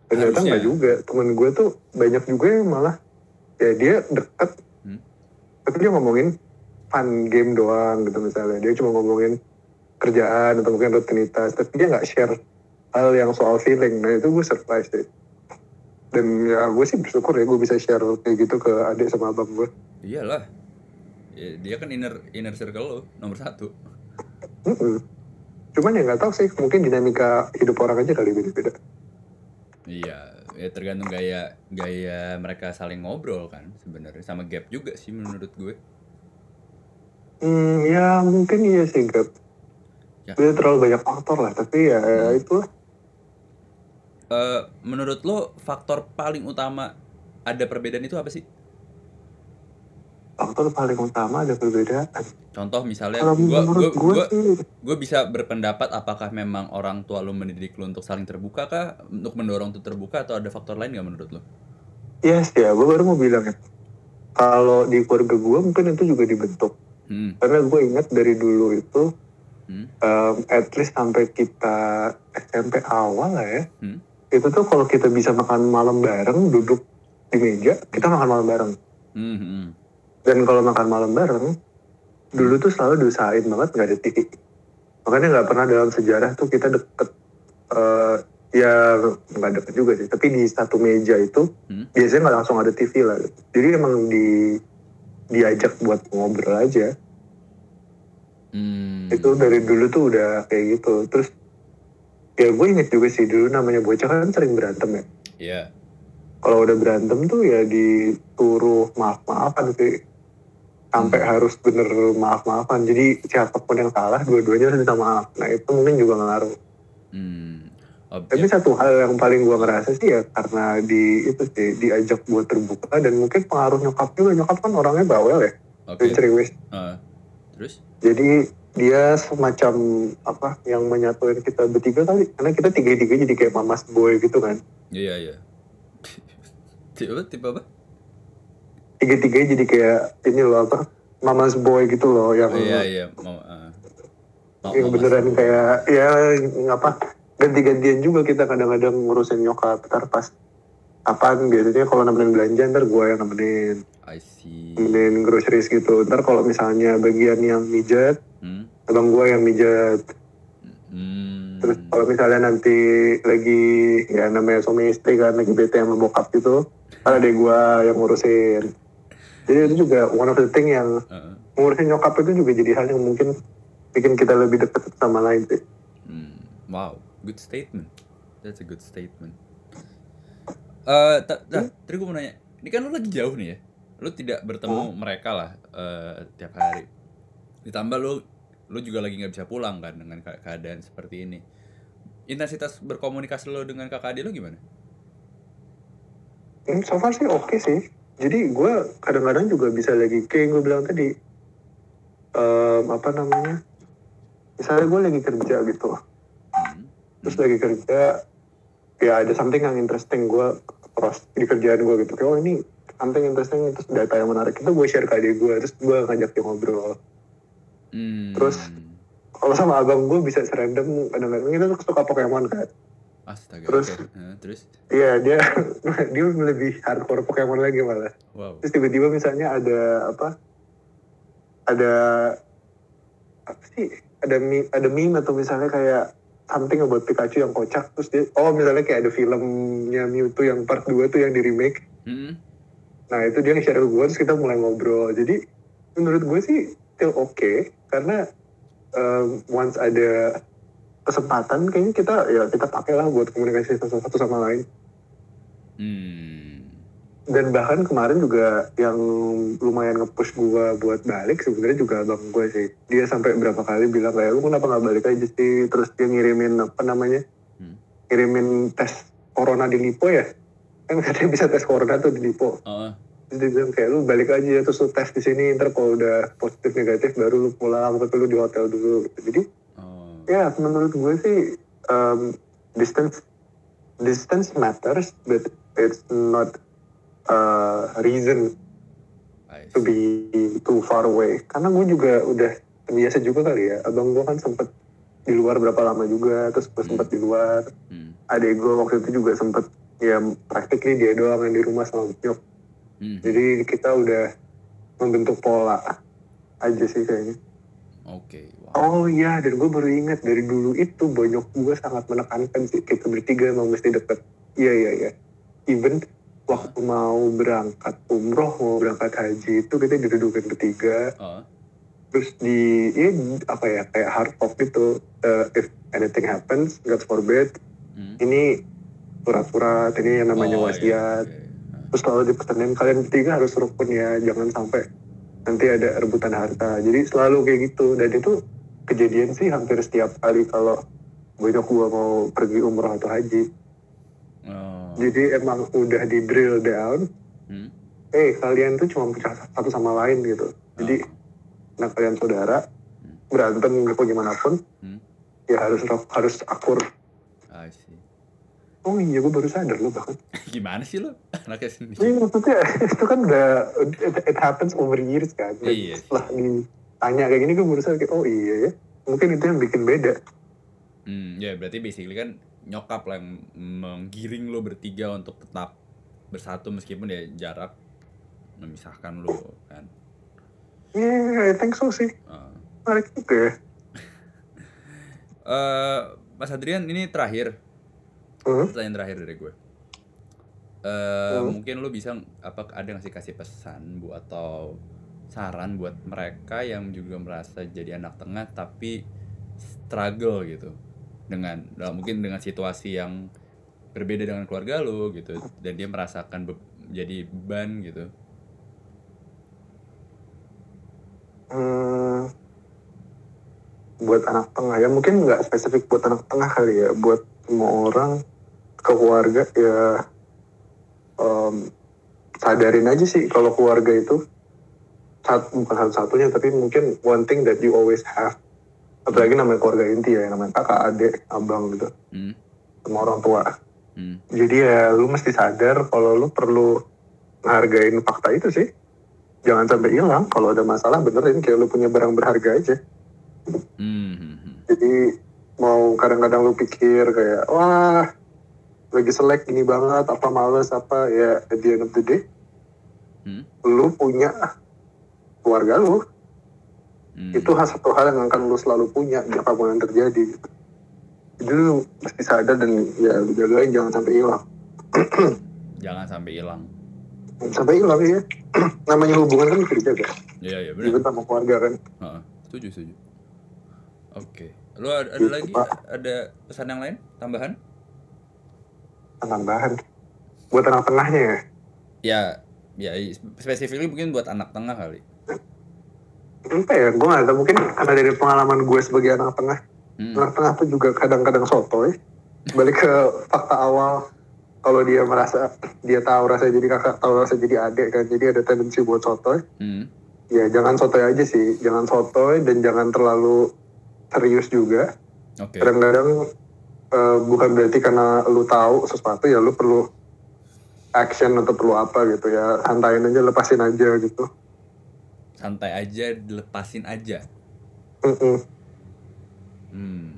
Ternyata nggak juga. Temen gue tuh banyak juga yang malah ya dia deket. Hmm. tapi dia ngomongin fun game doang gitu misalnya. Dia cuma ngomongin kerjaan atau mungkin rutinitas. Tapi dia nggak share hal yang soal feeling. Nah itu gue surprise deh dan ya gue sih bersyukur ya gue bisa share kayak gitu ke adik sama abang gue. Iyalah. Ya, dia kan inner inner circle lo nomor satu. Mm-mm. cuman ya nggak tahu sih mungkin dinamika hidup orang aja kali beda-beda. Iya ya tergantung gaya gaya mereka saling ngobrol kan sebenarnya. Sama gap juga sih menurut gue. Hmm ya mungkin iya sih Gap. Ya. dia terlalu banyak faktor lah tapi ya, ya itu Eh, menurut lo faktor paling utama ada perbedaan itu apa sih faktor paling utama ada perbedaan contoh misalnya gue gue gue bisa berpendapat apakah memang orang tua lo mendidik lo untuk saling terbuka kah untuk mendorong untuk terbuka atau ada faktor lain nggak menurut lo yes ya gue baru mau bilang ya kalau di keluarga gue mungkin itu juga dibentuk hmm. karena gue ingat dari dulu itu Hmm. um, at least sampai kita SMP awal lah ya Hmm. Itu tuh kalau kita bisa makan malam bareng duduk di meja kita makan malam bareng Hmm, hmm. dan kalau makan malam bareng dulu tuh selalu diusahain banget nggak ada TV makanya nggak pernah dalam sejarah tuh kita deket eh, ya nggak deket juga sih tapi di satu meja itu Hmm. biasanya nggak langsung ada TV lah jadi emang di diajak buat ngobrol aja Hmm. itu dari dulu tuh udah kayak gitu terus ya gue inget juga sih dulu namanya bocah kan sering berantem ya Iya. kalau udah berantem tuh ya disuruh maaf maafan sih sampai harus bener maaf maafan jadi siapa pun yang kalah dua-duanya harus minta maaf nah itu mungkin juga ngaruh Hmm. Tapi ya. satu hal yang paling gue ngerasa sih ya karena di itu sih diajak buat terbuka dan mungkin pengaruh nyokap juga nyokap kan orangnya bawel ya Oke. dan ceriwis Ah, terus? jadi dia semacam apa yang menyatuin kita bertiga kali karena kita tiga tiga jadi kayak mamas boy gitu kan Iya iya. <laughs> tipe apa? Tipe apa? tiga tiga jadi kayak ini loh apa mamas boy gitu loh yang Oh, iya iya. Mau, ah. Mau- yang beneran masuk. kayak ya ngapa ganti-gantian juga kita kadang-kadang ngurusin nyokap ntar pas apaan biasanya kalau nemenin belanja ntar gue yang nemenin I see. nemenin groceries gitu ntar kalau misalnya bagian yang mijat Hmm. abang gue yang mijat Hmm. terus kalau misalnya nanti lagi ya namanya suami istri kan lagi bete sama bokap gitu kan ada gue yang ngurusin jadi itu juga one of the thing yang Ah, ngurusin nyokap itu juga jadi hal yang mungkin bikin kita lebih dekat sama lain sih hmm. Wow, good statement. That's a good statement. Eh, ta- Hmm? dah, tadi gue mau nanya, ini kan lu lagi jauh nih ya, lu tidak bertemu mereka lah eh, tiap hari. Ditambah lu, lu juga lagi nggak bisa pulang kan dengan ke- keadaan seperti ini. Intensitas berkomunikasi lo dengan kakak adik lo gimana? Hmm, so far sih oke sih. Jadi gue kadang-kadang juga bisa lagi kayak gue bilang tadi, em, apa namanya? Misalnya gue lagi kerja gitu, Hmm. terus lagi kerja, ya ada something yang interesting gue cross di kerjaan gue gitu. Kayak, oh ini something interesting, terus data yang menarik itu gue share ke adik gue, terus gue ngajak dia ngobrol. Hmm. Terus? Kalau sama abang gue bisa serandom, kadang-kadang kita tuh suka Pokemon kan. Astaga. Terus? oke. Eh, terus? Iya dia <laughs> dia lebih hardcore Pokemon lagi malah. Wow. terus tiba-tiba misalnya ada apa ada apa sih ada meme, ada meme atau misalnya kayak something about Pikachu yang kocak terus dia oh misalnya kayak ada filmnya Mewtwo yang part 2 tuh yang di remake Hmm. nah itu dia nge-share ke gue terus kita mulai ngobrol jadi menurut gue sih still oke karena um, once ada kesempatan kayaknya kita ya kita pakai lah buat komunikasi satu, sama lain. Hmm. dan bahkan kemarin juga yang lumayan nge-push gue buat balik sebenarnya juga abang gue sih. Dia sampai berapa kali bilang kayak lu kenapa nggak balik aja sih? Terus dia ngirimin apa namanya Hmm. ngirimin tes corona di Lipo ya? Kan katanya bisa tes corona tuh di Lipo. Oh, dia bilang kayak lu balik aja terus lu tes di sini ntar kalau udah positif negatif baru lu pulang tapi lu di hotel dulu gitu. jadi oh. ya menurut gue sih um, distance distance matters but it's not a reason to be too far away karena gue juga udah terbiasa juga kali ya abang gue kan sempet di luar berapa lama juga terus gue sempet di luar Hmm. adik gue waktu itu juga sempet ya praktikly dia doang yang di rumah sama nyok Hmm. jadi kita udah membentuk pola aja sih kayaknya Oke, wow. Oh iya, dan gue baru ingat dari dulu itu banyak gue sangat menekankan sih kita bertiga emang mesti deket. Iya iya iya. Even waktu mau berangkat umroh mau berangkat haji itu kita didudukin bertiga. Oh, Terus di ya, apa ya kayak hard talk gitu. Eh, if anything happens, God forbid, hmm. ini surat-surat ini yang namanya Oh, wasiat. iya, oke. Terus selalu dipesanin kalian bertiga harus rukun ya, jangan sampai nanti ada rebutan harta. Jadi selalu kayak gitu. Dan itu kejadian sih hampir setiap kali kalau banyak gua mau pergi umroh atau haji. Oh. Jadi emang udah di drill down. Hmm. Eh kalian tuh cuma pecah satu sama lain gitu. Jadi Oh. nah kalian saudara berantem gitu gimana pun Hmm. ya harus harus akur. I see. Oh iya gue baru sadar loh bahkan. <laughs> Gimana sih lo? <laughs> Anaknya sendiri. Iya maksudnya <laughs> itu kan udah it, it happens over years kan. Dan Iya. Setelah ditanya kayak gini gue baru sadar kayak oh iya ya. Mungkin itu yang bikin beda. Hmm, ya berarti basically kan nyokap lah yang menggiring lo bertiga untuk tetap bersatu meskipun ya jarak memisahkan lo kan. Iya, I think so sih. Uh. Menarik juga ya. Eh, Mas Adrian ini terakhir Hmm? pertanyaan terakhir dari gue. Eh Hmm. mungkin lo bisa apa ada nggak sih kasih pesan bu atau saran buat mereka yang juga merasa jadi anak tengah tapi struggle gitu dengan nah, mungkin dengan situasi yang berbeda dengan keluarga lo gitu dan dia merasakan be- jadi beban gitu. Hmm, buat anak tengah ya mungkin nggak spesifik buat anak tengah kali ya buat semua orang ke keluarga ya em, sadarin aja sih kalau keluarga itu. Satu bukan satu-satunya tapi mungkin one thing that you always have. Apalagi namanya keluarga inti ya namanya kakak adik abang gitu. Hmm. sama orang tua. Hmm. jadi ya lu mesti sadar kalau lu perlu ngehargain fakta itu sih. Jangan sampai hilang kalau ada masalah benerin kayak lu punya barang berharga aja. Hmm, hmm, hmm. jadi mau kadang-kadang lu pikir kayak wah lagi selek ini banget apa males apa ya at the end of the day Hmm. lu punya keluarga lu Hmm. itu hal satu hal yang akan lu selalu punya apa pun yang terjadi gitu. jadi lu mesti sadar dan ya lu jagain jangan sampai hilang <clears throat> Jangan sampai hilang. Sampai hilang ya <clears throat> namanya hubungan kan mesti dijaga Iya iya benar. sama keluarga kan Heeh, setuju setuju. Oke. Lo ada, ada Gitu, lagi Pak. ada pesan yang lain? Tambahan? tambahan. Buat anak tengahnya ya? Ya, ya spesifiknya mungkin buat anak tengah kali. apa ya gue gak tau mungkin karena dari pengalaman gue sebagai anak tengah. Hmm. anak tengah tuh juga kadang-kadang sotoy. Balik ke fakta awal. Kalau dia merasa dia tahu rasa jadi kakak tahu rasa jadi adik kan. Jadi ada tendensi buat sotoy. Hmm. ya jangan sotoy aja sih. Jangan sotoy dan jangan terlalu serius juga Oke. kadang-kadang eh, bukan berarti karena lu tahu sesuatu ya lu perlu action atau perlu apa gitu ya santain aja lepasin aja gitu Santai aja, dilepasin aja. Mm-mm. Hmm.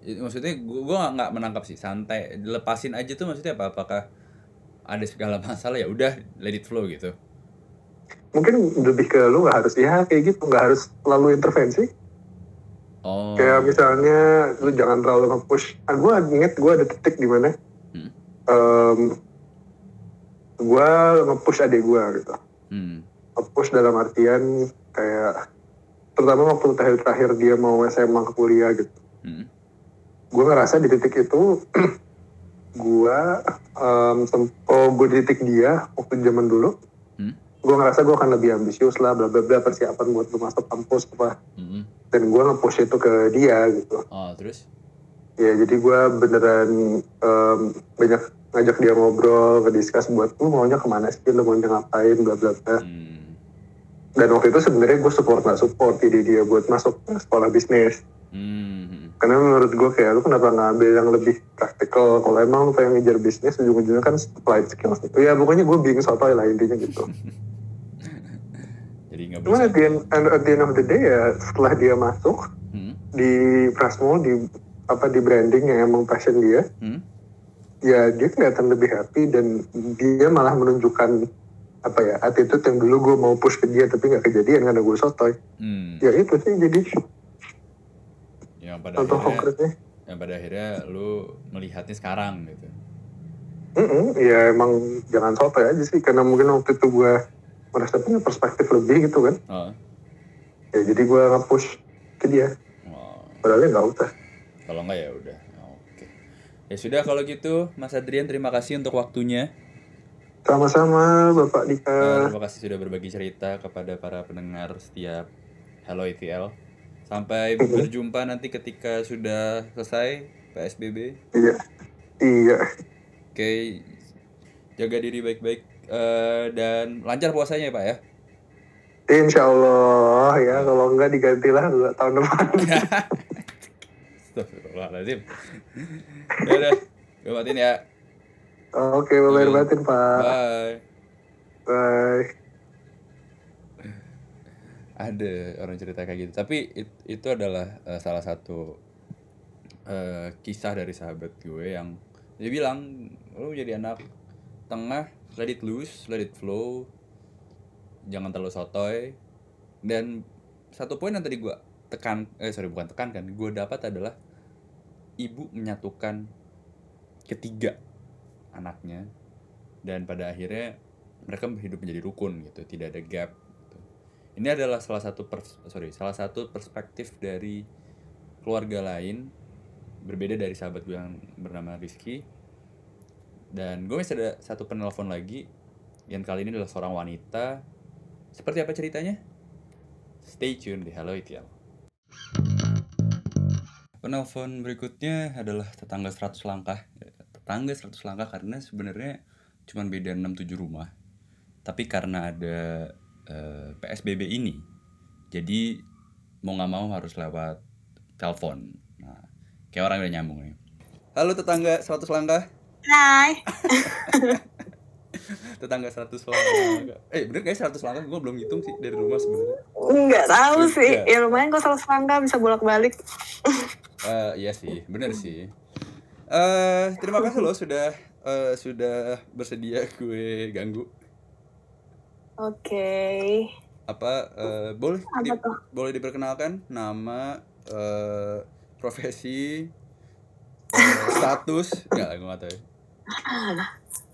Itu Maksudnya nggak- nggak menangkap sih santai dilepasin aja tuh maksudnya apa? Apakah ada segala masalah ya udah let it flow gitu. mungkin lebih ke lu nggak harus ya kayak gitu nggak harus selalu intervensi Oh. kayak misalnya lu jangan terlalu nge-push ah, gue inget gue ada titik di mana Hmm. em, gue nge-push adik gue gitu Hmm. nge-push dalam artian kayak terutama waktu terakhir-terakhir dia mau SMA ke kuliah gitu Hmm. gue ngerasa di titik itu gue um, tempo gue di titik dia waktu zaman dulu Hmm? Gue ngerasa gue akan lebih ambisius lah bla bla bla persiapan buat gue masuk kampus apa Mm-mm. dan gue nge-push itu ke dia gitu Oh, terus? ya jadi gue beneran em, banyak ngajak dia ngobrol ngediskus buat lu maunya ke mana sih lu maunya ngapain bla bla bla Hmm. dan waktu itu sebenarnya gue support nggak support ide dia buat masuk ke sekolah bisnis Hmm. Karena menurut gue kayak lu kenapa nggak ambil yang lebih praktikal kalau emang lu pengen ngejar bisnis ujung-ujungnya kan applied skills itu ya pokoknya gue bingung soal lah intinya gitu <laughs> Jadi nggak cuman at the, end, at the end of the day ya setelah dia masuk Hmm? di Prasmo di apa di branding yang emang passion dia Hmm? ya dia kelihatan lebih happy dan dia malah menunjukkan apa ya attitude yang dulu gue mau push ke dia tapi nggak kejadian karena gue sotoy Hmm. ya itu sih jadi pada contoh akhirnya, konkretnya yang pada akhirnya lu melihatnya sekarang gitu. Mm-mm, ya emang jangan sotoy aja sih karena mungkin waktu itu gue merasa punya perspektif lebih gitu kan Oh. ya jadi gue nge-push ke dia oh. padahal ya nggak usah Kalau nggak ya udah. Oke. Ya sudah kalau gitu, Mas Adrian terima kasih untuk waktunya. sama-sama Bapak Eh, Dika terima kasih sudah berbagi cerita kepada para pendengar setiap Hello ITL. Sampai berjumpa nanti ketika sudah selesai PSBB. iya iya Oke, jaga diri baik-baik eh, dan lancar puasanya ya Pak ya. Insya Allah ya kalau enggak digantilah dua tahun depan Astagfirullahaladzim. ya udah, gue matiin ya. oke bapak batin pak Bye. bye Ada orang cerita kayak gitu. Tapi it- itu adalah eh, salah satu eh, kisah dari sahabat gue yang dia bilang, lu jadi anak tengah, let it loose, let it flow, jangan terlalu sotoy. Dan satu poin yang tadi gue tekan, eh sorry bukan tekan kan, gue dapat adalah ibu menyatukan ketiga anaknya dan pada akhirnya mereka hidup menjadi rukun gitu, tidak ada gap. Ini adalah salah satu pers- sorry salah satu perspektif dari keluarga lain berbeda dari sahabat gue yang bernama Rizky. Dan gue masih ada satu penelpon lagi yang kali ini adalah seorang wanita. Seperti apa ceritanya? Stay tune di Hello ITL penelpon berikutnya adalah tetangga 100 langkah. Tetangga 100 langkah karena sebenarnya cuma beda 6-7 rumah. Tapi karena ada eh, PSBB ini. Jadi mau nggak mau harus lewat telepon. Nah kayak orang udah nyambung nih. Halo tetangga 100 langkah. Hai. <laughs> tetangga 100 langkah. Eh bener kayak 100 langkah? Gue belum hitung sih dari rumah sebenarnya. Enggak tahu sih. Iya. Ya lumayan kok selalu langkah bisa bolak-balik. <laughs> Eh, iya sih. Bener sih. Eh terima kasih loh sudah eh, sudah bersedia gue ganggu Oke. apa eh, boleh Apa di- tuh? boleh diperkenalkan nama eh, profesi <laughs> eh, status nggak gue nggak tahu ya.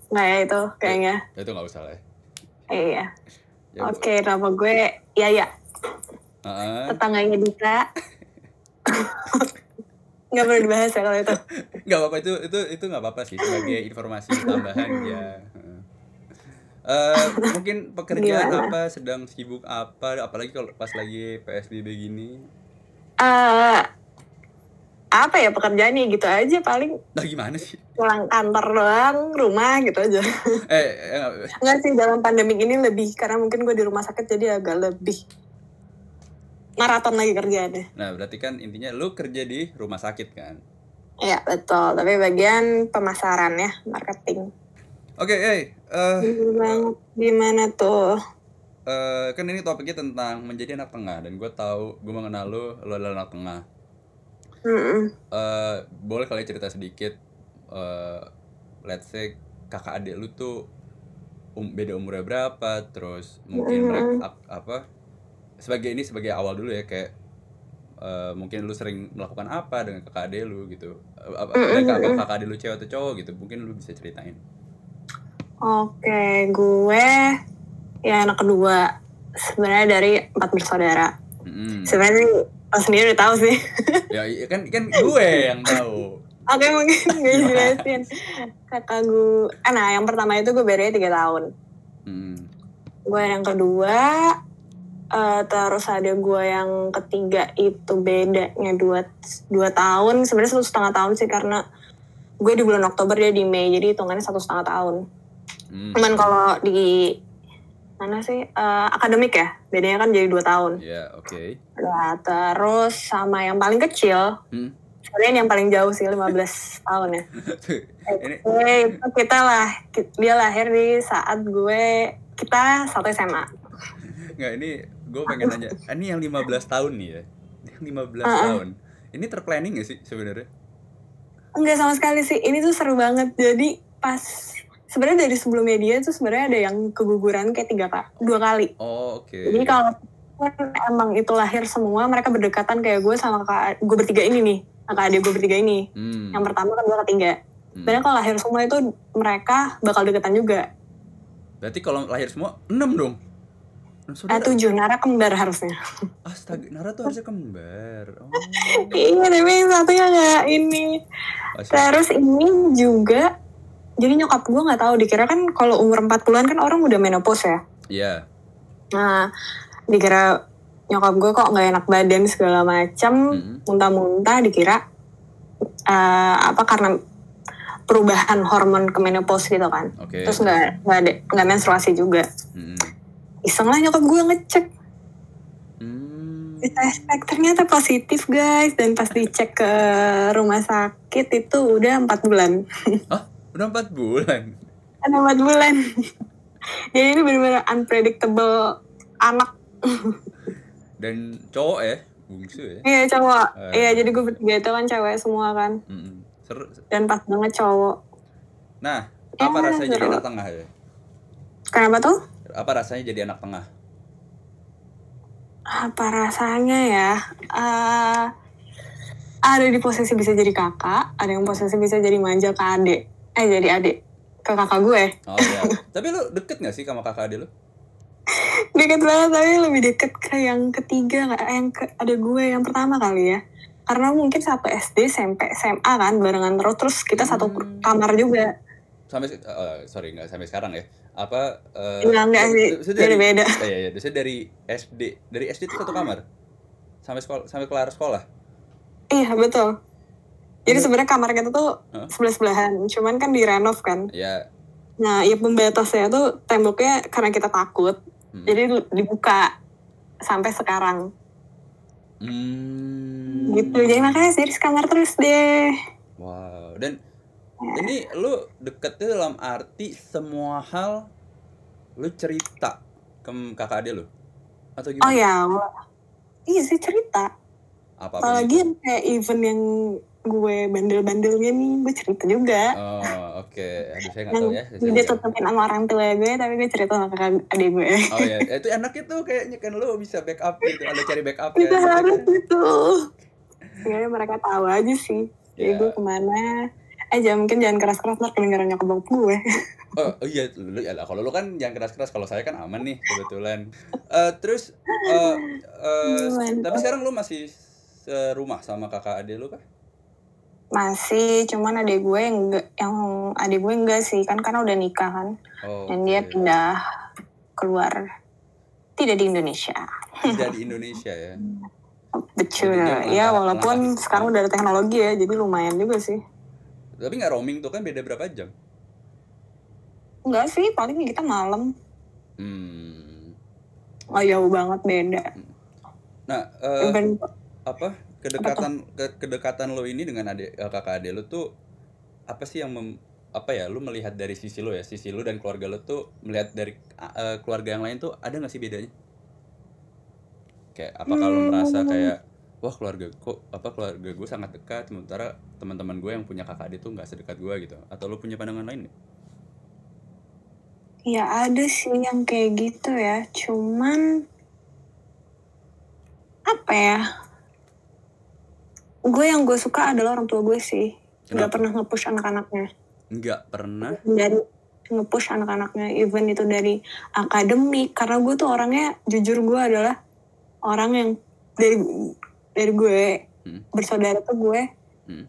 Nggak ya itu kayaknya. Ya, itu nggak usah lah ya. Iya. Ya, Oke, nama gue Yaya. Heeh. Tetangganya Dika. <laughs> Nggak perlu dibahas ya kalau itu. nggak apa-apa itu itu itu nggak apa-apa sih sebagai informasi tambahan ya Eh, mungkin pekerjaan Gimana? apa sedang sibuk apa apalagi kalau pas lagi psbb gini? Eh apa ya pekerjaannya? Gitu aja paling. Nah gimana sih? Pulang kantor doang rumah gitu aja. Eh, eh Enggak sih dalam pandemi ini lebih karena mungkin gue di rumah sakit jadi agak lebih maraton lagi kerjaannya. Nah berarti kan intinya lu kerja di rumah sakit kan? Iya betul. Tapi bagian pemasaran ya marketing. Oke eh eh, gimana gimana tuh? eh, kan ini topiknya tentang menjadi anak tengah dan gue tahu gue mengenal lu lu adalah anak tengah. Mm-mm. eh boleh kali cerita sedikit eh let's say kakak adik lu tuh um, beda umurnya berapa terus mungkin mereka ap- apa sebagai ini sebagai awal dulu ya kayak eh, mungkin lu sering melakukan apa dengan kakak adik lu gitu. Apa, dan kakak, kakak adik lu cewek atau cowok gitu mungkin lu bisa ceritain Oke, gue ya anak kedua sebenarnya dari empat bersaudara. Mm-mm. Sebenarnya lo sendiri udah tahu sih. ya iya, kan kan gue yang tahu Oke mungkin <laughs> gue jelasin. Kakak gue, eh, nah yang pertama itu gue bedanya tiga tahun. Hmm. Gue yang kedua, eh, terus ada gue yang ketiga itu bedanya dua, dua tahun. Sebenarnya satu setengah tahun sih karena gue di bulan Oktober dia di Mei, jadi hitungannya satu setengah tahun. Hmm. Cuman kalau di mana sih eh, akademik ya, bedanya kan jadi dua tahun. Ya, oke. Nah, terus sama yang paling kecil, Hmm. kalian yang paling jauh sih 15 <laughs> tahun ya. Gue itu kita lah, dia lahir di saat gue kita satu SMA. Enggak, ini gue pengen nanya. <laughs> Ini yang 15 tahun nih ya. Yang 15 Uh-uh. tahun. Ini terplanning gak sih sebenarnya? Enggak sama sekali sih, ini tuh seru banget. Jadi pas sebenarnya dari sebelumnya dia tuh sebenarnya ada yang keguguran kayak tiga kali, dua kali. Oh, oke. Jadi kalau emang itu lahir semua, mereka berdekatan kayak gue sama kakak gue bertiga ini nih, kakak adik gue bertiga ini. Hmm. Yang pertama kan gue ketiga. Hmm. Sebenarnya kalau lahir semua itu mereka bakal deketan juga. Berarti kalau lahir semua 6 dong. Enam Eh tujuh, Nara kembar harusnya. <laughs> Astaga, Nara tuh harusnya kembar. Oh. iya, tapi yang satunya nggak ini. Masih. Terus ini juga, jadi nyokap gue nggak tahu dikira kan kalau umur 40-an kan orang udah menopause ya. Iya. Nah, dikira nyokap gue kok nggak enak badan segala macam, Hmm. muntah-muntah dikira eh, apa karena perubahan hormon ke menopause gitu kan. Oke. Terus nggak nggak nggak menstruasi juga. Hmm. Iseng lah nyokap gue ngecek Hmm. di tespek ternyata positif guys dan pas dicek ke rumah sakit itu udah empat bulan. Hah? Udah 4 bulan. Ada empat bulan. <laughs> Jadi ini benar-benar unpredictable anak. <laughs> Dan cowok ya, bungsu ya. Iya cowok. Iya jadi gue bertiga itu kan cewek semua kan. Hmm. Seru. Dan pas banget cowok. Nah, Ya, apa rasanya jadi anak tengah ya? Kenapa tuh? Apa rasanya jadi anak tengah? Apa rasanya ya? Eh, ada di posisi bisa jadi kakak, ada yang posisi bisa jadi manja ke adik. Eh jadi adik ke kakak gue. Oh iya. Tapi lu deket gak sih sama kakak adik lu? <laughs> Deket banget tapi lebih deket ke yang ketiga nggak yang ke ada gue yang pertama kali ya. Karena mungkin satu SD, SMP, SMA kan barengan terus terus kita satu Hmm. kamar juga. Sampai eh, sorry nggak sampai sekarang ya. Apa eh Enggak, enggak sih. dari, Beda-beda. Oh, iya iya, dari SD, dari SD itu satu kamar. Sampai sekolah sampai kelar sekolah. Iya betul. Jadi sebenarnya kamar kita tuh Hah? sebelah sebelahan, cuman kan direnov kan. Ya. Nah, ya pembatasnya tuh temboknya karena kita takut, Hmm. jadi dibuka sampai sekarang. Hmm. Gitu. Jadi makanya sih di kamar terus deh. Wow. Dan ini lu deketnya dalam arti semua hal lu cerita ke kakak adik lu atau Oh gimana? ya, iya sih cerita. Apa Apalagi yang kayak event yang gue bandel-bandelnya nih, gue cerita juga. Oh, oke. Aduh, saya nggak tahu ya. Saya- dia tutupin sama orang tua gue, tapi gue cerita sama kakak adik gue. Oh ya, itu enaknya tuh kayaknya kan lu bisa backup gitu, ada cari backup Itu ya. harus gitu. Ya mereka tahu aja sih. Jadi Ya. gue ke mana. Eh jangan mungkin jangan keras-keras ntar kedengeran nyokap bokap gue. <laughs> Oh, oh iya, lu ya lah, kalau lu kan jangan keras-keras, kalau saya kan aman nih kebetulan. Eh terus eh eh, Mantap. tapi sekarang lu masih serumah sama kakak adik lu kah? Masih, cuman adik gue yang enggak, yang adik gue enggak sih, kan karena udah nikah kan. Oh. Dan dia oke. pindah keluar. Tidak di Indonesia. Tidak di Indonesia ya. <laughs> Betul. Ya walaupun sekarang udah ada teknologi ya, jadi lumayan juga sih. Tapi nggak roaming tuh kan beda berapa jam? Enggak sih, paling kita malam. Hmm. Oh jauh banget beda. Nah, eh, Even- apa kedekatan ke- kedekatan lo ini dengan adik eh, kakak adik lo tuh apa sih yang mem- apa ya lu melihat dari sisi lo ya sisi lo dan keluarga lo tuh melihat dari eh, keluarga yang lain tuh ada nggak sih bedanya kayak apa kalau Hmm. merasa kayak wah keluarga kok apa keluarga gue sangat dekat sementara teman-teman gue yang punya kakak adik tuh nggak sedekat gue gitu atau lo punya pandangan lain nggak? Ya ada sih yang kayak gitu ya, cuman apa ya? Gue yang gue suka adalah orang tua gue sih, nggak pernah nge-push anak-anaknya, nggak pernah dari nge-push anak-anaknya, even itu dari akademik, karena gue tuh orangnya jujur gue adalah orang yang dari dari gue Hmm. bersaudara tuh gue Hmm.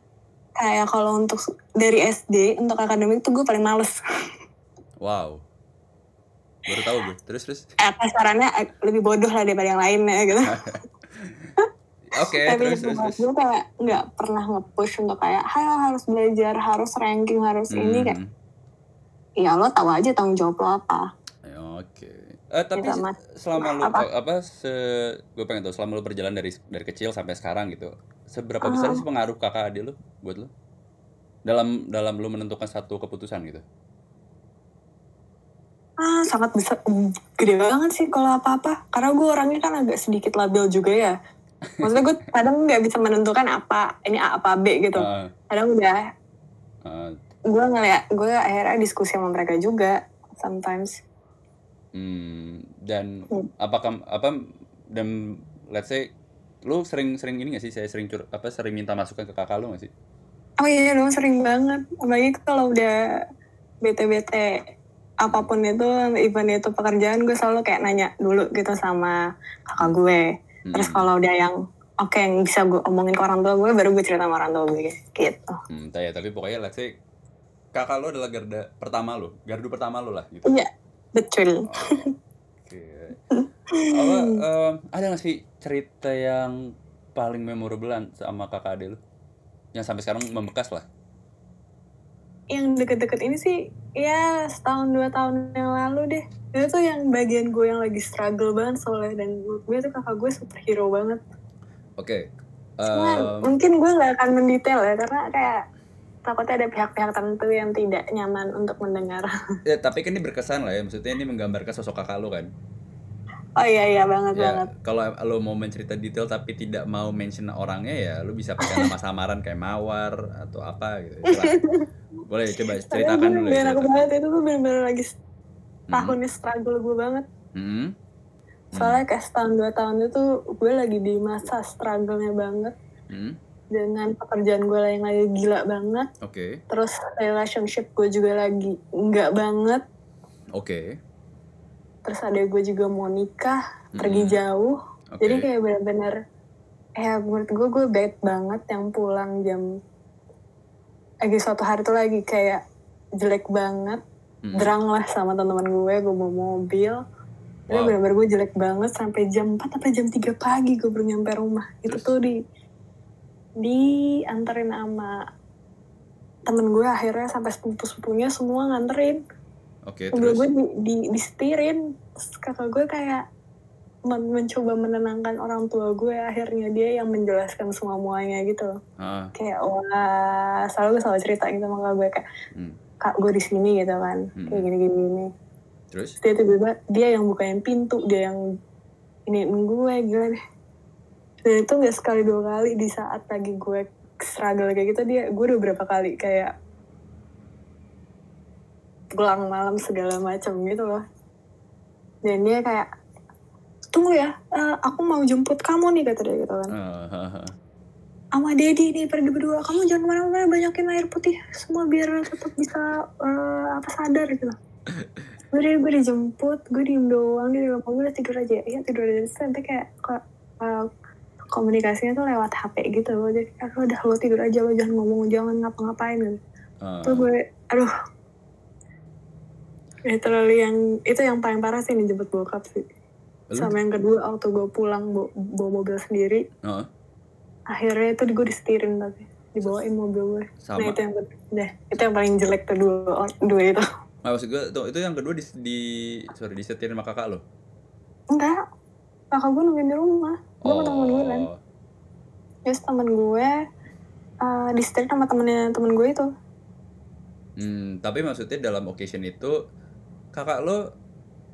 kayak kalau untuk dari SD untuk akademik tuh gue paling males. Wow. Baru tahu gue. Terus terus. Eh, kasarannya eh, lebih bodoh lah daripada yang lainnya gitu. <laughs> Oke, Tapi terus terus. terus. gue kayak nggak pernah nge-push untuk kayak, hayo harus belajar, harus ranking, harus ini kayak, Hmm, ya lo tahu aja tanggung jawab lo apa. ya, Oke. Eh tapi Gitu, selama lu Apa? apa, se gue pengen tahu selama lu berjalan dari dari kecil sampai sekarang gitu. Seberapa besar Ah. sih pengaruh kakak adik lu buat lu? Dalam dalam lu menentukan satu keputusan gitu. Ah, sangat besar, gede banget sih kalau apa-apa. Karena gue orangnya kan agak sedikit labil juga ya. Maksudnya gue kadang nggak bisa menentukan apa ini A apa B gitu. Ah, Kadang udah ah, gue ngeliat gue akhirnya diskusi sama mereka juga sometimes. hmm, dan Hmm. apakah apa dan let's say lu sering-sering ini gak sih saya sering cur, apa sering minta masukan ke kakak lu gak sih? Oh iya dong sering banget. Apalagi kalau udah bete-bete apa pun itu, even itu pekerjaan gue selalu kayak nanya dulu gitu sama kakak gue. Terus Hmm, kalau udah yang oke yang bisa gue omongin ke orang tua gue, baru gue cerita sama orang tua gue gitu. hmm, ya, tapi pokoknya let's say kakak lu adalah garda pertama lu, gardu pertama lu lah gitu. Iya, betul. Oke. Apa, em, ada gak sih cerita yang paling memorable sama kakak adik lu? Yang sampai sekarang membekas lah. Yang deket-deket ini sih, ya setahun dua tahun yang lalu deh. Itu tuh yang bagian gue yang lagi struggle banget soalnya. Dan menurut gue tuh kakak gue superhero banget. Oke. Cuma Em, mungkin gue gak akan mendetail ya, karena kayak takutnya ada pihak-pihak tertentu yang tidak nyaman untuk mendengar. ya, tapi kan ini berkesan lah ya. Maksudnya ini menggambarkan sosok kakak lu kan. Oh iya iya banget Ya, banget. kalau lo mau mencerita detail tapi tidak mau mention orangnya ya lu bisa pakai nama samaran kayak Mawar atau apa gitu. <laughs> Boleh coba ceritakan dulu ya. Biar aku ceritakan. banget itu tuh bener-bener lagi Mhm. tahunnya struggle gue banget. Mhm. Soalnya kayak setahun dua tahun itu gue lagi di masa struggle-nya banget. Mhm. Dengan pekerjaan gue yang lagi gila banget. Oke. Terus relationship gue juga lagi enggak banget. Oke. Terus ada gue juga mau nikah, pergi Mhm. jauh. Oke. Jadi kayak bener-bener, ya menurut gue, gue bad banget yang pulang jam, lagi suatu hari tuh lagi kayak jelek banget. Mhm. Derang lah sama teman-teman gue, gue bawa mobil. Wow. bener-bener gue jelek banget sampai jam 4 sampai jam 3 pagi gue baru nyampe rumah. Itu Terus? tuh di dianterin sama temen gue akhirnya sampai sepupu-sepupunya semua nganterin. Oke, Mobil terus. gue di, di, disetirin. Terus kakak gue kayak men- mencoba menenangkan orang tua gue. Akhirnya dia yang menjelaskan semua muanya gitu loh. Ah, Kayak wah, selalu gue selalu cerita gitu sama kakak gue kayak, hmm. kak gue di sini gitu kan. Hmm. Kayak gini-gini. gini. Terus? Terus dia tiba-tiba dia yang bukain pintu, dia yang ini gue gila deh. Dan itu gak sekali dua kali di saat lagi gue struggle kayak gitu dia gue udah berapa kali kayak pulang malam segala macam gitu loh. Dan dia kayak tunggu ya, eh, aku mau jemput kamu nih kata dia gitu kan. Ah, ah, ah. Sama Dedi nih pergi berdua, kamu jangan ke mana-mana banyakin air putih semua biar tetap bisa eh, apa sadar gitu. gue deh gue dijemput, gue diem doang di dalam mobil udah tidur aja, ya tidur aja Terus sampai kayak eh, komunikasinya tuh lewat HP gitu loh, jadi kayak udah lo tidur aja lo jangan ngomong jangan ngapa-ngapain gitu. Ah. Tuh gue, aduh, itu lalu yang itu yang paling parah sih dijemput bokap sih. Lu- Sama yang kedua waktu gue pulang bawa, bawa mobil sendiri, Ah, akhirnya itu gue disetirin tapi dibawain mobil gue. sama. Nah itu yang udah itu yang paling jelek tuh dua dua itu. Ah, maksud gue tuh itu yang kedua di, di sorry disetirin sama kakak lo. Enggak, kakak gue nungguin di rumah. Gue sama temen gue kan. Oh. Terus temen gue uh, disetirin sama temennya temen gue itu. Hmm, tapi maksudnya dalam occasion itu kakak lo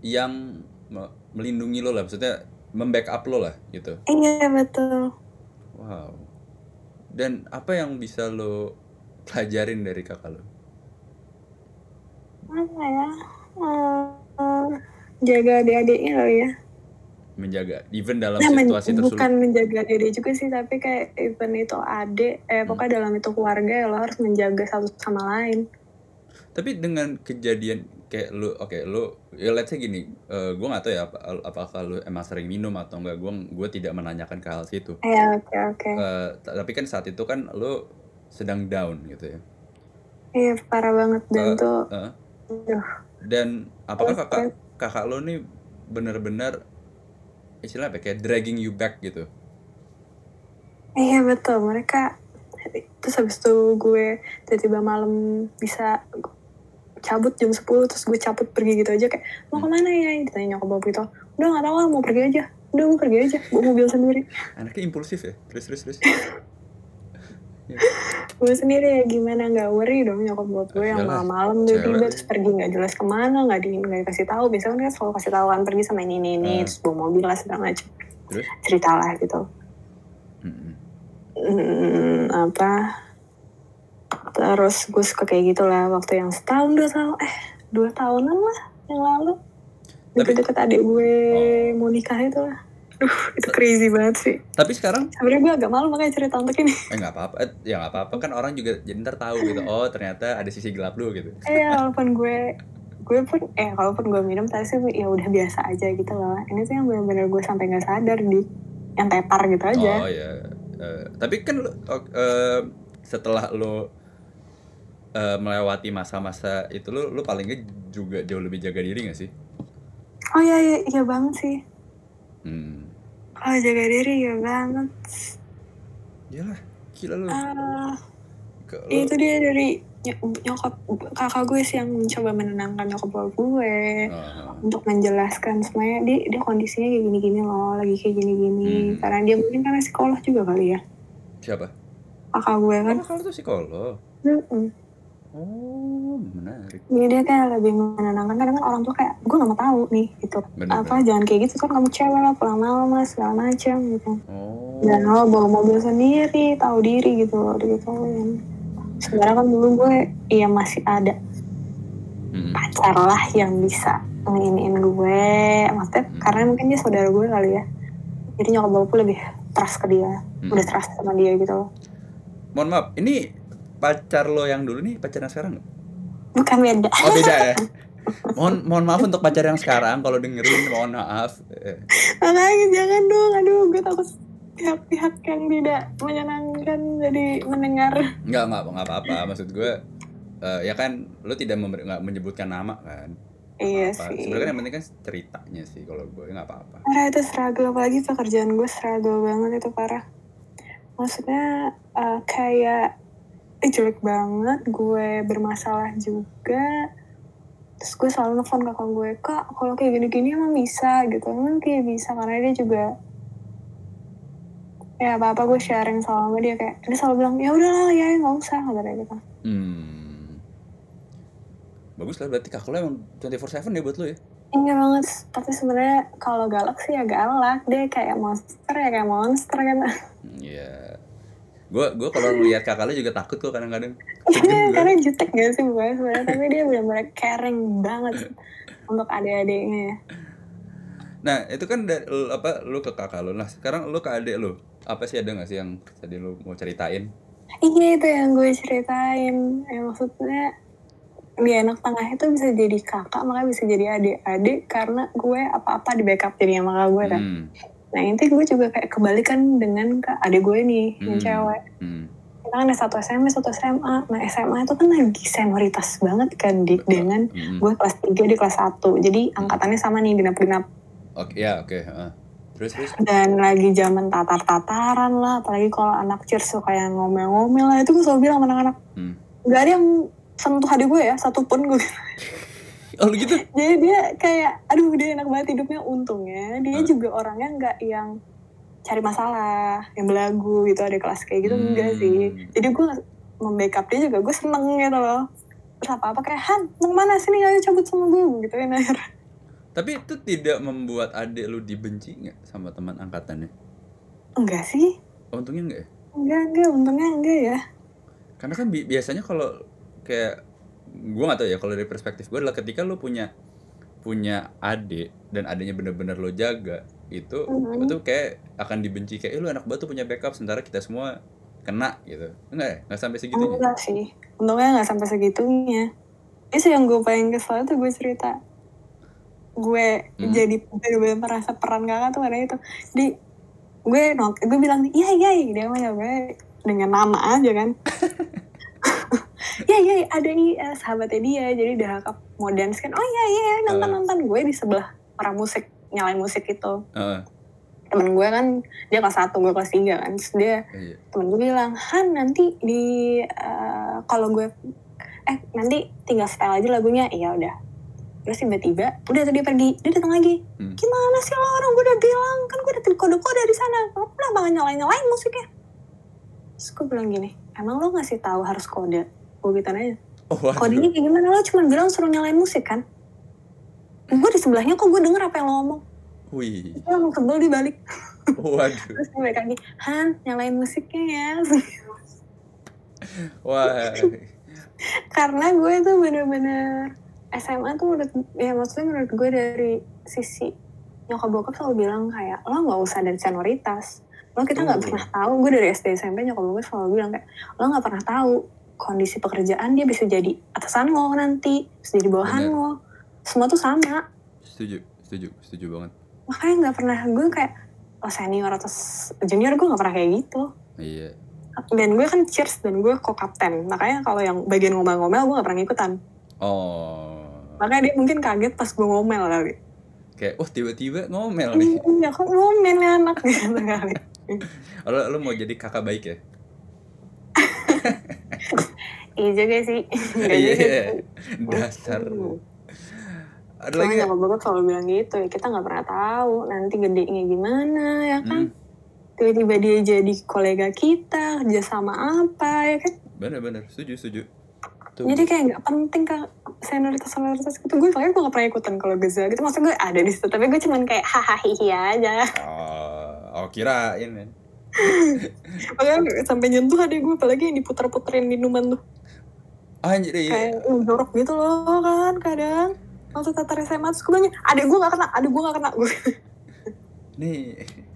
yang me- melindungi lo lah, maksudnya membackup lo lah gitu. Iya betul. Wow. Dan apa yang bisa lo pelajarin dari kakak lo? Apa ya? Eh, jaga adik-adiknya kali ya. Menjaga, even dalam Nah, men- situasi tersulit. bukan menjaga adik juga sih, tapi kayak even itu adik, eh pokoknya dalam itu keluarga ya lo harus menjaga satu sama lain. Tapi dengan kejadian kayak lu, oke lu, ya let's say gini, eh gue gak tahu ya apa, apakah lu emang sering minum atau enggak, gue gue tidak menanyakan ke hal situ. Ya oke oke. Eh, t- tapi kan saat itu kan lu sedang down gitu ya. Iya parah banget dan Eh, tuh eh. aduh, Dan apakah kakak kakak lo nih bener-bener istilahnya apa ya, kayak dragging you back gitu? iya betul mereka terus habis itu gue tiba-tiba malam bisa cabut jam 10 terus gue cabut pergi gitu aja kayak mau ke mana ya ditanya nyokap bapak itu udah nggak tahu lah mau pergi aja udah gue pergi aja bawa mobil sendiri Anaknya impulsif ya. Terus terus terus. <laughs> gue sendiri ya gimana nggak worry dong nyokap bokap gue yang malam-malam tiba cewek. terus pergi nggak jelas ke mana nggak di nggak dikasih tahu biasanya kan selalu kasih tahu kan pergi sama ini ini ini Hmm. terus bawa mobil lah segala macam Terus? cerita lah gitu Mm-mm. hmm, apa terus gue suka kayak gitu lah waktu yang setahun dua tahun eh dua tahunan lah yang lalu. Tapi- deket-deket adik gue mau nikah itu lah Duh, itu crazy banget sih. Tapi sekarang sebenarnya gue agak malu makanya cerita untuk ini. Eh nggak apa-apa, eh, ya nggak apa-apa. Kan orang juga jadi ntar tahu gitu. Oh ternyata ada sisi gelap lu gitu. eh walaupun gue gue pun eh walaupun gue minum tapi sih ya udah biasa aja gitu loh. Ini tuh yang benar-benar gue sampai nggak sadar di yang tepar gitu aja. Oh ya. Eh, tapi kan lu, oh, eh, setelah lu eh, melewati masa-masa itu lu lu paling nggak juga jauh lebih jaga diri gak sih? oh iya iya iya banget sih Hmm. oh jaga diri ya banget Yalah, gila lu. Ah, Ke- lu- itu dia dari ny- nyokap kakak gue sih yang mencoba menenangkan nyokap gue Ah, untuk menjelaskan semuanya dia dia kondisinya kayak gini-gini loh lagi kayak gini-gini Hmm. karena dia mungkin karena psikolog juga kali ya siapa? kakak gue kan Oh, kalau tuh psikolog. Mm-mm. Oh, menarik. Jadi dia kayak lebih menenangkan. Kadang kan orang tuh kayak gue gak mau tahu nih gitu. Bener, apa jangan kayak gitu kan kamu cewek lah pulang malam lah segala macam gitu. Oh. dan lo bawa mobil sendiri tahu diri gitu loh digituin sebenarnya kan dulu gue iya masih ada Mm-mm. pacar lah yang bisa nginiin gue. Maksudnya karena mungkin dia saudara gue kali ya. Jadi nyokap bapakku lebih trust ke dia. Hmm. udah trust sama dia gitu loh. Mohon maaf, ini pacar lo yang dulu nih pacar yang sekarang nggak? bukan beda Oh beda ya. <laughs> mohon mohon maaf untuk pacar yang sekarang kalau dengerin mohon maaf. Eh, makanya jangan dong aduh gue takut pihak-pihak yang tidak menyenangkan jadi mendengar Nggak nggak nggak apa-apa. Maksud gue eh, ya kan lo tidak member- nggak menyebutkan nama kan. iya Apa. sih Sebenarnya yang penting kan ceritanya sih kalau gue nggak apa-apa. parah itu struggle apalagi pekerjaan gue struggle banget itu parah maksudnya eh, kayak eh, jelek banget gue bermasalah juga terus gue selalu nelfon kakak gue kak kalau kayak gini-gini emang bisa gitu emang kayak bisa karena dia juga ya apa apa gue sharing sama dia kayak dia selalu bilang ya udahlah ya nggak usah kata dia gitu Hmm. Bagus lah berarti kakak lo emang 24/7 ya buat lo ya. Iya banget, tapi sebenarnya kalau galak sih ya galak, dia kayak monster ya kayak monster kan. Iya. Gue gue kalau ngeliat kakak lo juga takut kok kadang-kadang. Iya, gue. karena jutek gak sih bukan sebenarnya, tapi dia benar-benar caring banget untuk adik-adiknya. Nah itu kan dari lu- apa lu ke kakak lu. Nah sekarang lu ke adik lu. Apa sih ada nggak sih yang tadi lu mau ceritain? Iya itu yang gue ceritain, ya maksudnya di anak tengah itu bisa jadi kakak, makanya bisa jadi adik-adik karena gue apa-apa di backup jadi sama kakak gue kan. Hmm. Nah inti gue juga kayak kebalikan dengan ke adik gue nih, yang Hmm. cewek. Hmm. kita kan ada satu SMP, satu SMA. Nah SMA itu kan lagi senioritas banget kan di dengan Hmm. gue kelas 3 di kelas 1. Jadi angkatannya sama nih genap-genap. Oke ya oke. heeh. Terus terus. Dan lagi zaman tatar-tataran lah, apalagi kalau anak cheers suka yang ngomel-ngomel lah. Itu gue selalu bilang sama anak-anak, Hmm. gak ada yang sentuh adik gue ya, satupun gue. Oh gitu? Jadi dia kayak, aduh dia enak banget hidupnya. Untungnya dia Hah? juga orangnya nggak yang cari masalah, yang belagu gitu, ada kelas kayak gitu, enggak Hmm. sih. Jadi gue membackup dia juga, gue seneng gitu loh. Terus apa-apa kayak, Han, mau ke mana sini, ayo cabut sama gue, gitu kan akhirnya. Tapi itu tidak membuat adik lu dibenci nggak sama teman angkatannya? Enggak sih, Oh, untungnya nggak ya? enggak, enggak, untungnya enggak ya. Karena kan bi- biasanya kalau kayak gue nggak tahu ya kalau dari perspektif gue adalah ketika lu punya punya adik dan adiknya bener-bener lo jaga itu Mhm. itu kayak akan dibenci kayak eh, lu anak batu punya backup sementara kita semua kena gitu enggak ya nggak sampai segitunya Enggak sih, untungnya nggak sampai segitunya. Itu yang gue paling kesel tuh gue cerita. Gue Hmm. jadi bener-bener merasa peran kakak tuh karena itu. Di gue not, gue bilang iya iya dia mah ya gue dengan nama aja kan <laughs> ya ya ada nih uh, sahabatnya dia. Jadi udah kakak mau dance kan oh iya iya nonton nonton. Gue di sebelah orang musik nyalain musik itu uh. temen gue kan dia kelas satu gue kelas tiga kan. Terus dia Iya. temen gue bilang Han nanti di uh, kalau gue eh nanti tinggal setel aja lagunya. Iya udah. Terus tiba-tiba udah tuh dia pergi. Dia datang lagi. Hmm. gimana sih lo orang? Gue udah bilang. Kan gue udah kode-kode di sana. Lo kenapa nggak nyalain nyalain musiknya? Terus gue bilang gini emang lo ngasih tahu harus kode gue gitu aja. Oh, kodenya kayak gimana? Lo cuma bilang suruh nyalain musik kan? Gue di sebelahnya kok gue denger apa yang lo ngomong? Wih. gue langsung sebel di balik. Waduh. terus dia balik lagi Han nyalain musiknya ya. Wah. karena gue tuh bener-bener SMA tuh menurut ya maksudnya menurut gue dari sisi nyokap bokap selalu bilang kayak lo nggak usah dari senioritas. Lo kita nggak Oh. pernah tahu. Gue dari SD SMP nyokap bokap selalu bilang kayak lo nggak pernah tahu kondisi pekerjaan dia bisa jadi atasan lo nanti bisa jadi bawahan Bener. lo semua tuh sama Setuju, setuju, setuju banget. makanya nggak pernah gue kayak oh senior atau junior gue nggak pernah kayak gitu Iya. dan gue kan cheers dan gue co-kapten makanya kalau yang bagian ngomel-ngomel gue gak pernah ikutan Oh. makanya dia mungkin kaget pas gue ngomel kali Kayak, wah tiba-tiba ngomel nih. iya kok ngomel ya anak <laughs> gitu kali Oh, Lo, lo mau jadi kakak baik ya? Iya juga sih Iya. juga sih. Dasar. Hmm. Ada lagi Soalnya nggak? nyokap bokap selalu bilang gitu ya kita nggak pernah tahu nanti gedenya gimana ya kan Hmm, tiba-tiba dia jadi kolega kita kerja sama apa ya kan bener-bener, setuju, setuju. Tuh. jadi kayak nggak penting kan senioritas senioritas gitu gue soalnya gue gak pernah ikutan kalau Geza gitu maksud gue ada di situ tapi gue cuman kayak hahaha aja Oh, oh kirain. <laughs> makanya sampai nyentuh ada gue apalagi yang diputer-puterin minuman tuh. Anjir, iya. kayak jorok gitu loh kan kadang. Waktu tatar SMA terus gue bilang adek gue gak kena adek gue gak kena. Gue <laughs> Nih.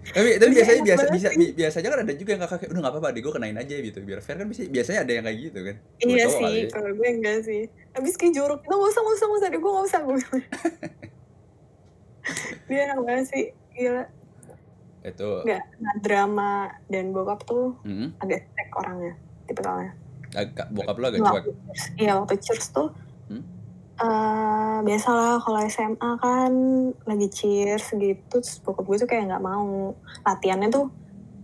Tapi, tapi Iya, biasanya biasa banget bisa sih. bi- biasanya kan ada juga yang kakak kayak udah nggak apa-apa gue kenain aja gitu. Biar fair kan bisa biasanya ada yang kayak gitu kan. Iya sih kalau gue enggak sih. Habis kayak jorok itu gak usah gak usah gak usah adek gue gak usah gue dia enak banget sih. Gila Itu. nggak nah, drama dan bokap tuh Hmm. agak cek orangnya tipikalnya Agak bokap lo agak cuek. Iya waktu cheers tuh Hmm? eh biasalah kalau SMA kan lagi cheers gitu terus bokap gue tuh kayak nggak mau latihannya tuh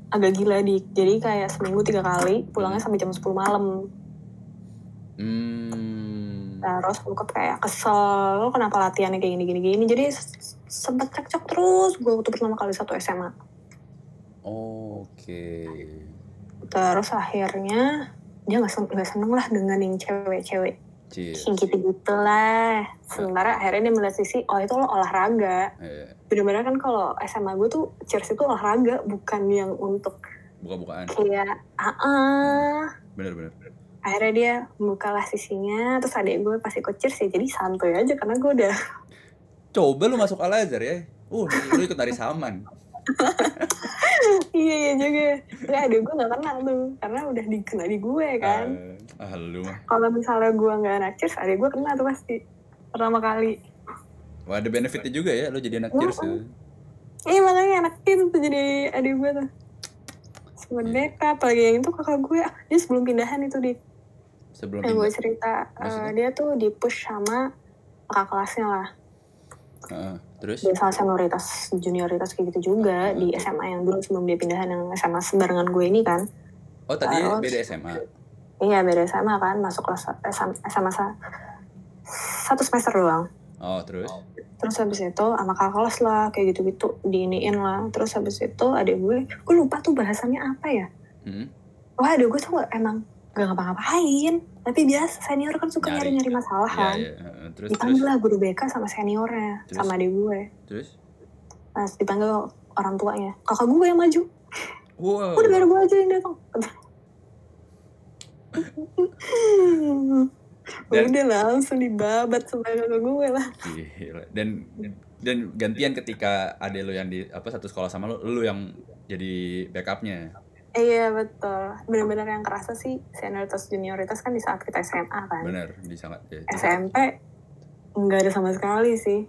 agak gila di jadi kayak seminggu tiga kali pulangnya sampai jam 10 malam Hmm. terus bokap kayak kesel lo kenapa latihannya kayak gini gini gini jadi sempet cekcok terus gue waktu pertama kali satu SMA Oke. terus akhirnya dia nggak sen- nggak seneng lah dengan yang cewek-cewek kayak gitu-gitu lah. Sementara akhirnya dia melihat sisi, oh itu lo olahraga. Eh, Bener-bener kan kalau SMA gue tuh cheers itu olahraga, bukan yang untuk buka-bukaan. kayak, ah ah. Bener-bener. Akhirnya dia membukalah sisinya, terus adik gue pas ikut cheers ya jadi santuy aja karena gue udah, Coba lu masuk Al Azhar ya. Uh, lu ikut dari Saman. <laughs> iya iya juga. Tapi adik gue gak kena tuh, karena udah dikena di gue kan. Ah, ah, lu mah. Kalau misalnya gue gak anak cheers, adik gue kena tuh pasti. Pertama kali. Wah, ada benefitnya juga ya, lu jadi anak cheers ya. Iya makanya anak itu tuh jadi adik gue tuh. Sempet backup, apalagi yang itu kakak gue, ah, dia sebelum pindahan itu di Sebelum yang gue cerita eh, Maksudnya? dia tuh di push sama kakak kelasnya lah Heeh, terus? dia salah senioritas junioritas kayak gitu juga Hmm. di SMA yang dulu sebelum dia pindahan yang SMA sebarengan gue ini kan Oh, tadi Terus? beda SMA. iya beda SMA kan masuk kelas SMA, SMA sa- satu semester doang Oh, terus? terus habis itu sama kakak kelas lah kayak gitu-gitu diiniin lah terus habis itu adik gue gue lupa tuh bahasannya apa ya Hmm. wah adik gue tuh nggak- emang gak ngapa-ngapain tapi biasa senior kan suka Nyari. nyari-nyari masalah Ya, kan ya. Terus, terus, dipanggil lah guru BK sama seniornya Terus? sama adik gue terus. Nah, dipanggil orang tuanya. Kakak gue yang maju. Wow. Udah biar gue aja yang datang. Dan- Udah lah, langsung dibabat sama kakak gue lah. Gila. Dan dan gantian ketika ada lu yang di apa satu sekolah sama lu, lu yang jadi backupnya. Iya betul. Bener-bener yang kerasa sih senioritas junioritas kan di saat kita SMA kan. Bener, di sangat ya. SMP nggak ada sama sekali sih.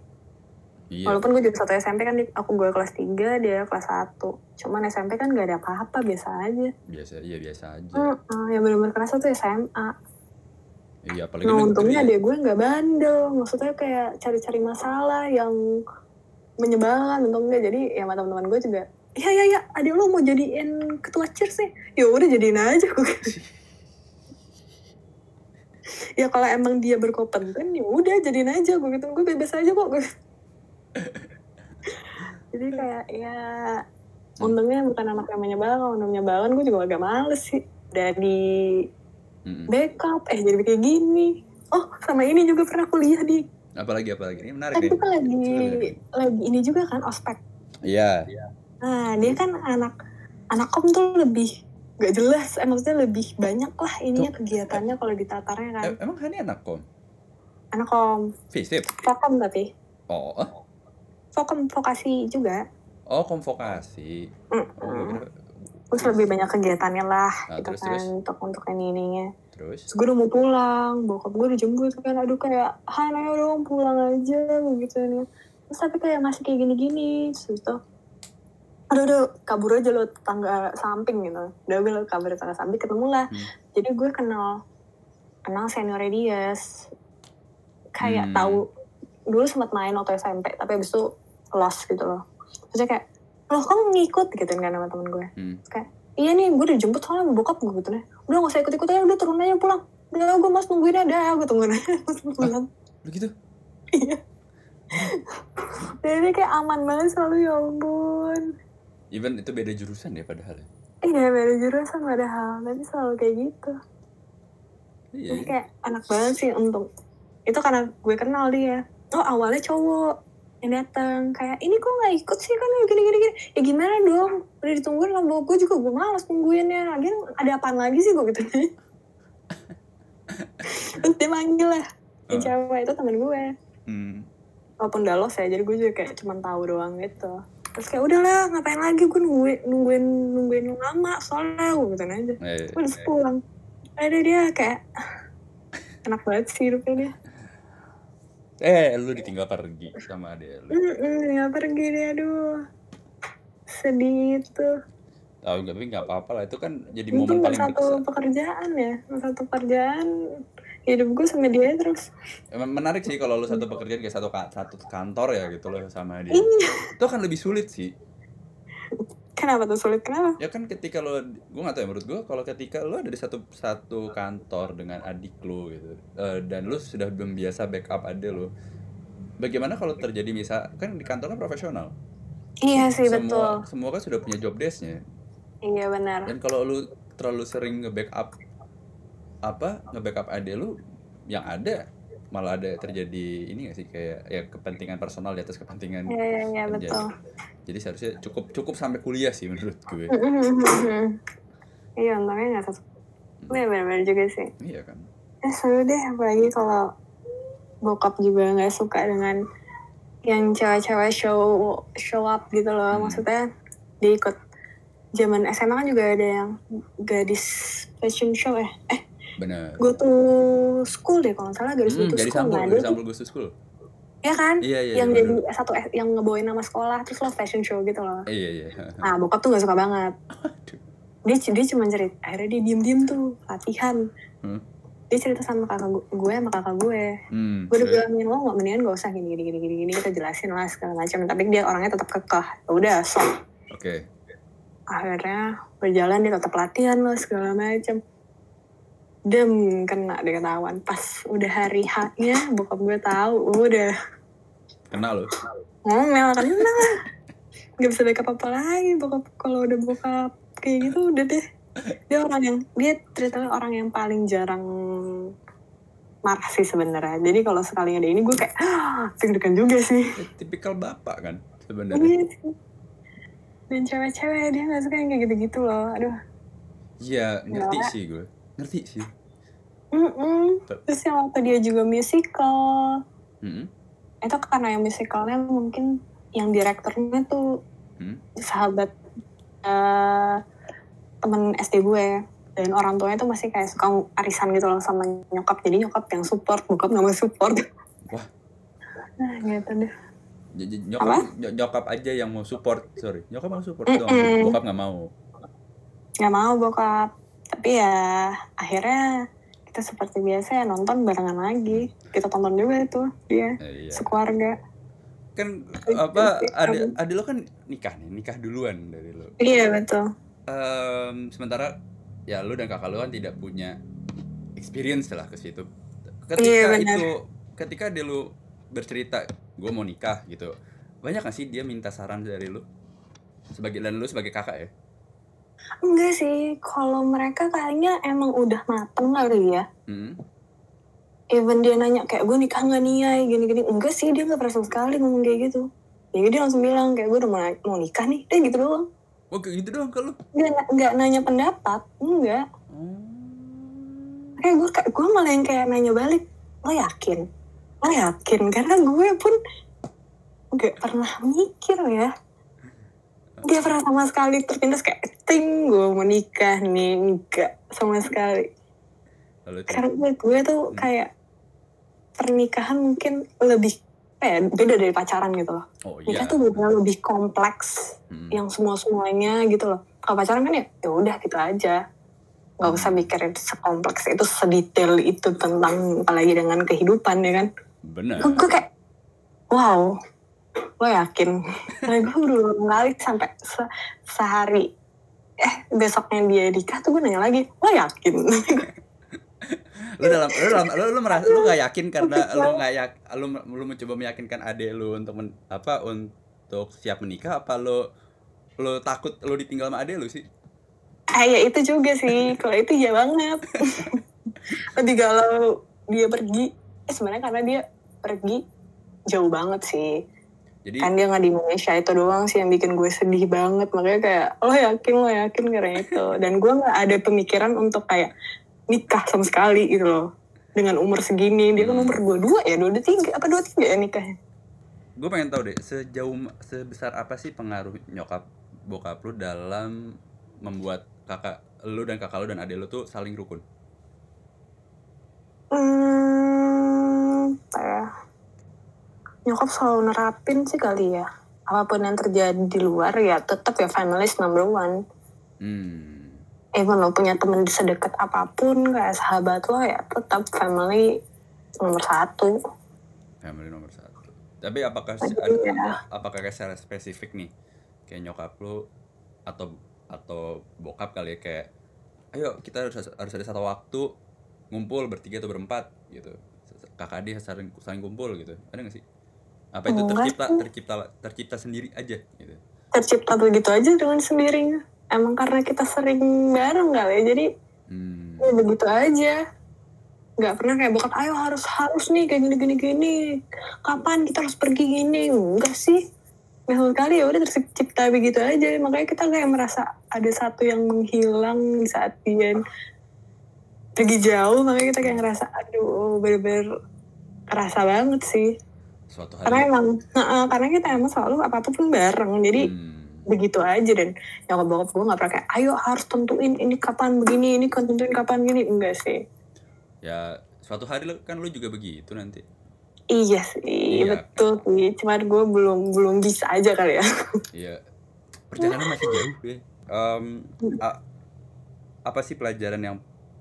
Iya. Walaupun gue juga satu SMP kan, aku gue kelas 3, dia kelas 1. Cuman SMP kan gak ada apa-apa, biasa aja. Biasa, iya biasa aja. Heeh, yang bener-bener kerasa tuh SMA. Iya, apalagi Nah negeri untungnya ya. dia gue nggak bandel, maksudnya kayak cari-cari masalah yang menyebalkan untungnya. Jadi ya sama teman-teman gue juga, ya ya ya, adik lo mau jadiin ketua cheers sih, ya udah jadiin aja gue. <laughs> ya kalau emang dia berkompeten ya udah jadiin aja. Gue gitu, gue bebas aja kok gue. <laughs> Jadi kayak ya untungnya bukan anak yang menyebalkan, untungnya menyebalkan gue juga agak males sih. Dari backup eh jadi kayak gini. Oh sama ini juga pernah kuliah di. Apalagi apalagi? Ini menarik kan nih. kita lagi lagi ini juga kan ospek. Iya. Nah dia kan anak anak kom tuh lebih gak jelas eh, maksudnya lebih banyak lah ininya kegiatannya kalau di tatarnya kan Eh, emang Hani anak kom? anak kom Visip. fokom tapi Oh, eh? fokom vokasi juga oh konvokasi. Mm, Oh, gue kira. terus lebih banyak kegiatannya lah Nah, gitu terus, kan terus. untuk untuk ini ininya Terus? Terus gue udah mau pulang, bokap gue udah jemput kan, aduh kayak, Han ayo dong pulang aja, begitu nih. Terus tapi kayak masih kayak gini-gini, terus itu, aduh udah kabur aja lo tetangga samping gitu. Udah gue kabur tetangga samping, ketemu lah. Hmm. Jadi gue kenal, kenal seniornya dia, kayak Hmm. tahu, dulu sempat main waktu SMP, tapi abis itu lost gitu loh. Terus dia kayak, loh kamu ngikut gitu kan sama temen gue. Hmm. Kayak, iya nih gue udah dijemput soalnya bokap gue gitu nih. Udah gak usah ikut-ikut aja, udah turun aja pulang. Udah gue mas nungguin ada, gue tungguin aja mas pulang. Begitu? Iya. Jadi kayak aman banget selalu ya ampun. Even itu beda jurusan ya padahal. ya? Iya beda jurusan padahal, tapi selalu kayak gitu. Iya. Jadi kayak anak banget sih untung. Itu karena gue kenal dia. Oh awalnya cowok yang datang kayak ini kok nggak ikut sih kan gini gini gini ya gimana dong udah ditungguin lah gue juga gue malas nungguinnya lagian ada apaan lagi sih gue gitu <laughs> terus dia manggil lah yang Uh. cewek itu temen gue Hmm. walaupun udah los ya jadi gue juga kayak cuman tahu doang gitu terus kayak udahlah ngapain lagi? Gue nungguin nungguin nungguin lama soalnya gue gitu aja. Eh, gue udah pulang. Ada dia kayak enak banget sih hidupnya dia. Eh, lu ditinggal pergi sama dia lu. Nggak pergi dia aduh. Sedih itu Tahu nggak? Tapi nggak apa-apa lah. Itu kan jadi mungkin momen paling satu pekerjaan ya. Satu pekerjaan hidup gue sama dia terus. Menarik sih kalau lu satu pekerjaan kayak satu satu kantor ya gitu loh sama dia. iya. Itu akan lebih sulit sih. kenapa tuh sulit? Kenapa? Ya kan ketika lo, gue gak tau ya menurut gue kalau ketika lo ada di satu satu kantor dengan adik lo gitu, eh, dan lo sudah membiasa backup adik lo, bagaimana kalau terjadi misal kan di kantor kan profesional, iya sih betul. semua semua kan sudah punya job desknya, iya benar. Dan kalau lo terlalu sering nge-backup apa nge-backup adik lo, yang ada malah ada terjadi ini gak sih kayak ya kepentingan personal di atas kepentingan iya iya kerja. betul Jadi seharusnya cukup cukup sampai kuliah sih menurut gue. iya untungnya nggak satu Iya benar-benar juga sih Iya kan. Eh seru deh, apalagi kalau bokap juga nggak suka dengan yang cewek-cewek show show up gitu loh. Hmm. Maksudnya dia ikut zaman SMA kan juga ada yang gadis fashion show ya. Eh, Benar. gue tuh school deh kalau nggak salah gadis Hmm, go to dari school sampul, tuh. sampul Gus School. Ya kan? Iya iya. yang iya, jadi bener. satu yang ngebawain nama sekolah terus lo fashion show gitu loh. Iya iya. <laughs> Nah bokap tuh nggak suka banget. Dia dia cuma cerita, akhirnya dia diem-diem tuh latihan. Hmm. Dia cerita sama kakak gue, gue sama kakak gue. Hmm. gue udah bilangin lo nggak mendingan gak usah gini gini gini gini gini kita jelasin lah segala macam tapi dia orangnya tetap kekeh Ya udah sok Oke. akhirnya berjalan dia tetap latihan lah segala macam dem kena dia ketahuan pas udah hari haknya bokap gue tahu udah Kenal lo. ngomel kena nggak bisa backup apa lagi bokap kalau udah bokap kayak gitu udah deh dia orang yang dia ceritanya orang yang paling jarang marah sih sebenarnya jadi kalau sekali ada ini gue kayak deg-degan juga sih Ya, tipikal bapak kan sebenarnya. Iya. Dan cewek-cewek dia gak suka yang kayak gitu-gitu loh. Aduh. Iya ngerti Nggak. sih gue. Ngerti sih. Mm-mm. Terus yang waktu dia juga musical. Hmm. Itu karena yang musicalnya mungkin yang direkturnya tuh Hmm. sahabat eh temen SD gue. Dan orang tuanya tuh masih kayak suka arisan gitu loh sama nyokap. Jadi nyokap yang support, bokap gak mau support. Wah. Nah gitu deh. J- j- nyokap ny- nyokap aja yang mau support sorry nyokap mau support dong Mm-mm. bokap nggak mau nggak mau bokap tapi ya akhirnya kita seperti biasa ya nonton barengan lagi. Kita tonton juga itu dia Eh, iya. sekeluarga. Kan apa ada ada lo kan nikah nih nikah duluan dari lo. Iya betul. Em, sementara ya lu dan kakak lu kan tidak punya experience lah ke situ. Ketika Iya, benar. itu ketika dia lu bercerita gue mau nikah gitu banyak gak sih dia minta saran dari lu sebagai dan lu sebagai kakak ya enggak sih kalau mereka kayaknya emang udah mateng kali ya. Hmm. even dia nanya kayak gue nikah nggak nih ya gini-gini. Enggak sih dia nggak pernah sekali ngomong kayak gitu. Ya dia langsung bilang kayak gue udah mau, mau nikah nih. Deh gitu doang. Oh kayak gitu doang kalau nggak nggak nanya pendapat enggak. Kayak gue kayak gue malah yang kayak nanya balik lo yakin? Lo yakin? Karena gue pun nggak pernah mikir ya dia pernah sama sekali terpintas kayak ting gue mau nikah nih. Enggak sama sekali. Lalu karena gue tuh kayak pernikahan mungkin lebih apa ya, beda dari pacaran gitu loh. Oh iya. nikah tuh benar lebih kompleks Hmm. yang semua semuanya gitu loh. Kalau pacaran kan ya ya udah gitu aja. Nggak usah mikirin sekompleks itu sedetail itu tentang apalagi dengan kehidupan ya kan? Benar gue kayak wow lo yakin. Nah, gue berulang kali sampai se- sehari. Eh besoknya dia nikah tuh gue nanya lagi lo yakin? <laughs> Lu dalam lu dalam lu, lu merasa lu gak yakin karena lu gak yak lu lu mencoba meyakinkan adek lu untuk men, apa untuk siap menikah apa lu lu takut lu ditinggal sama adek lu sih? Ah ya itu juga sih, kalau itu ya banget. <laughs> Lebih galau dia pergi, eh, sebenarnya karena dia pergi jauh banget sih. Jadi Kan dia nggak di Indonesia itu doang sih yang bikin gue sedih banget. Makanya kayak, lo yakin, lo yakin karena itu. Dan gue nggak ada pemikiran untuk kayak nikah sama sekali gitu loh. Dengan umur segini, dia kan umur 22 ya, 23, apa 23 ya nikahnya? gue pengen tahu deh sejauh sebesar apa sih pengaruh nyokap bokap lu dalam membuat kakak lu dan kakak lu dan adik lu tuh saling rukun Hmm, apa ya? Nyokap selalu nerapin sih kali ya. Apa pun yang terjadi di luar ya tetap ya family is number one. hmm Even lo punya temen sedekat apa pun kayak sahabat lo ya tetap family nomor satu. family nomor satu tapi apakah Iya. ada, apakah kayak secara spesifik nih kayak nyokap lu atau atau bokap kali ya kayak ayo kita harus harus ada satu waktu ngumpul bertiga atau berempat gitu kakak dia saling saling kumpul gitu ada gak sih apa itu Enggak tercipta tercipta tercipta sendiri aja gitu Tercipta begitu aja dengan sendirinya. Emang karena kita sering bareng kali ya jadi hmm. ya begitu aja. Nggak pernah kayak bokap ayo harus harus nih kayak gini gini gini. Kapan kita harus pergi gini? Enggak sih. Misal kali ya udah tercipta begitu aja. Makanya kita kayak merasa ada satu yang menghilang di saat dia pergi jauh. Makanya kita kayak ngerasa aduh bener-bener kerasa banget sih. Suatu Karena hari emang, nah, karena kita emang selalu apa-apa bareng. Jadi hmm. begitu aja dan nyokap bokap gue nggak pernah kayak ayo harus tentuin ini kapan begini ini kan tentuin kapan gini enggak sih ya suatu hari kan lu juga begitu nanti iya sih Iya. betul sih cuma gue belum belum bisa aja kali ya Iya. Perjalanan masih jauh ya. A- apa sih pelajaran yang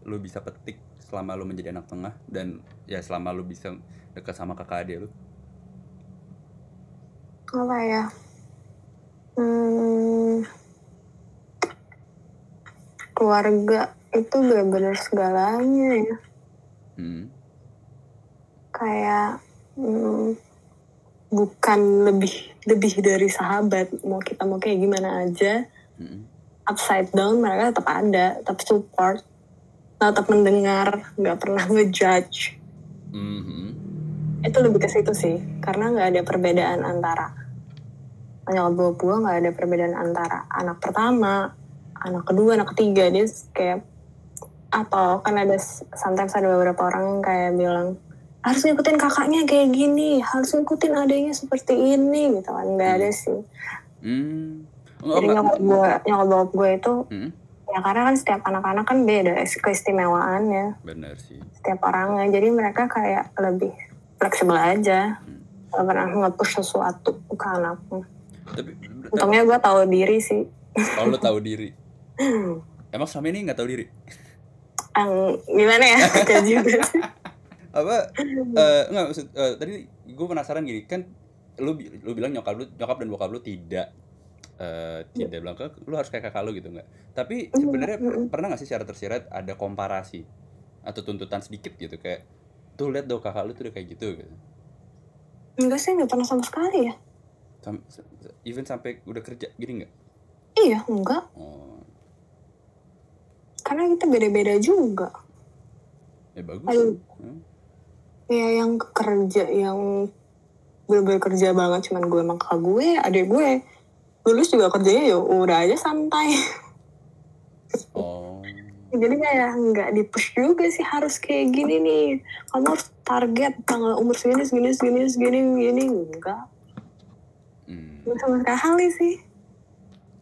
lu bisa petik selama lu menjadi anak tengah dan ya selama lu bisa dekat sama kakak adik lu? Apa ya hmm, keluarga itu benar-benar segalanya ya Hmm. kayak hmm, bukan lebih lebih dari sahabat mau kita mau kayak gimana aja Hmm. upside down mereka tetap ada tetap support tetap mendengar nggak pernah ngejudge Mhm. itu lebih ke situ sih karena nggak ada perbedaan antara nyokap bokap gue nggak ada perbedaan antara anak pertama anak kedua anak ketiga. Dia kayak atau kan ada sometimes ada beberapa orang yang kayak bilang harus ngikutin kakaknya kayak gini harus ngikutin adanya seperti ini gitu kan. Nggak ada sih. Hmm. Oh, jadi nyokap gue nyokap bokap gue itu Hmm. ya karena kan setiap anak-anak kan beda keistimewaannya. Benar sih. setiap orangnya. Jadi mereka kayak lebih fleksibel aja. Gak pernah nge-push sesuatu ke anakku Tapi untungnya gue tahu diri sih. Kalau lu tahu diri. Emang selama ini nggak tahu diri? yang gimana ya? <laughs> Juga sih. Apa eh enggak maksud eh, tadi gue penasaran gini kan lu lu bilang nyokap lu nyokap dan bokap lu tidak eh tidak bilang ke lu harus kayak kakak lu gitu nggak? Tapi sebenarnya pernah nggak sih secara tersirat ada komparasi atau tuntutan sedikit gitu kayak tuh lihat dong kakak lu tuh udah kayak gitu gitu? Enggak sih nggak pernah sama sekali ya Sam- even sampai udah kerja gini nggak? Iya enggak. Oh. Karena kita beda-beda juga. Ya bagus. Aduh. Hmm. ya yang kerja yang bener-bener kerja banget cuman gue emang kakak gue adik gue. Lulus juga kerjanya ya udah aja santai. <laughs> Oh. Jadi kayak nggak di push juga sih harus kayak gini nih. Kamu harus target tanggal umur segini segini segini segini segini enggak hmm. sama sekali sih.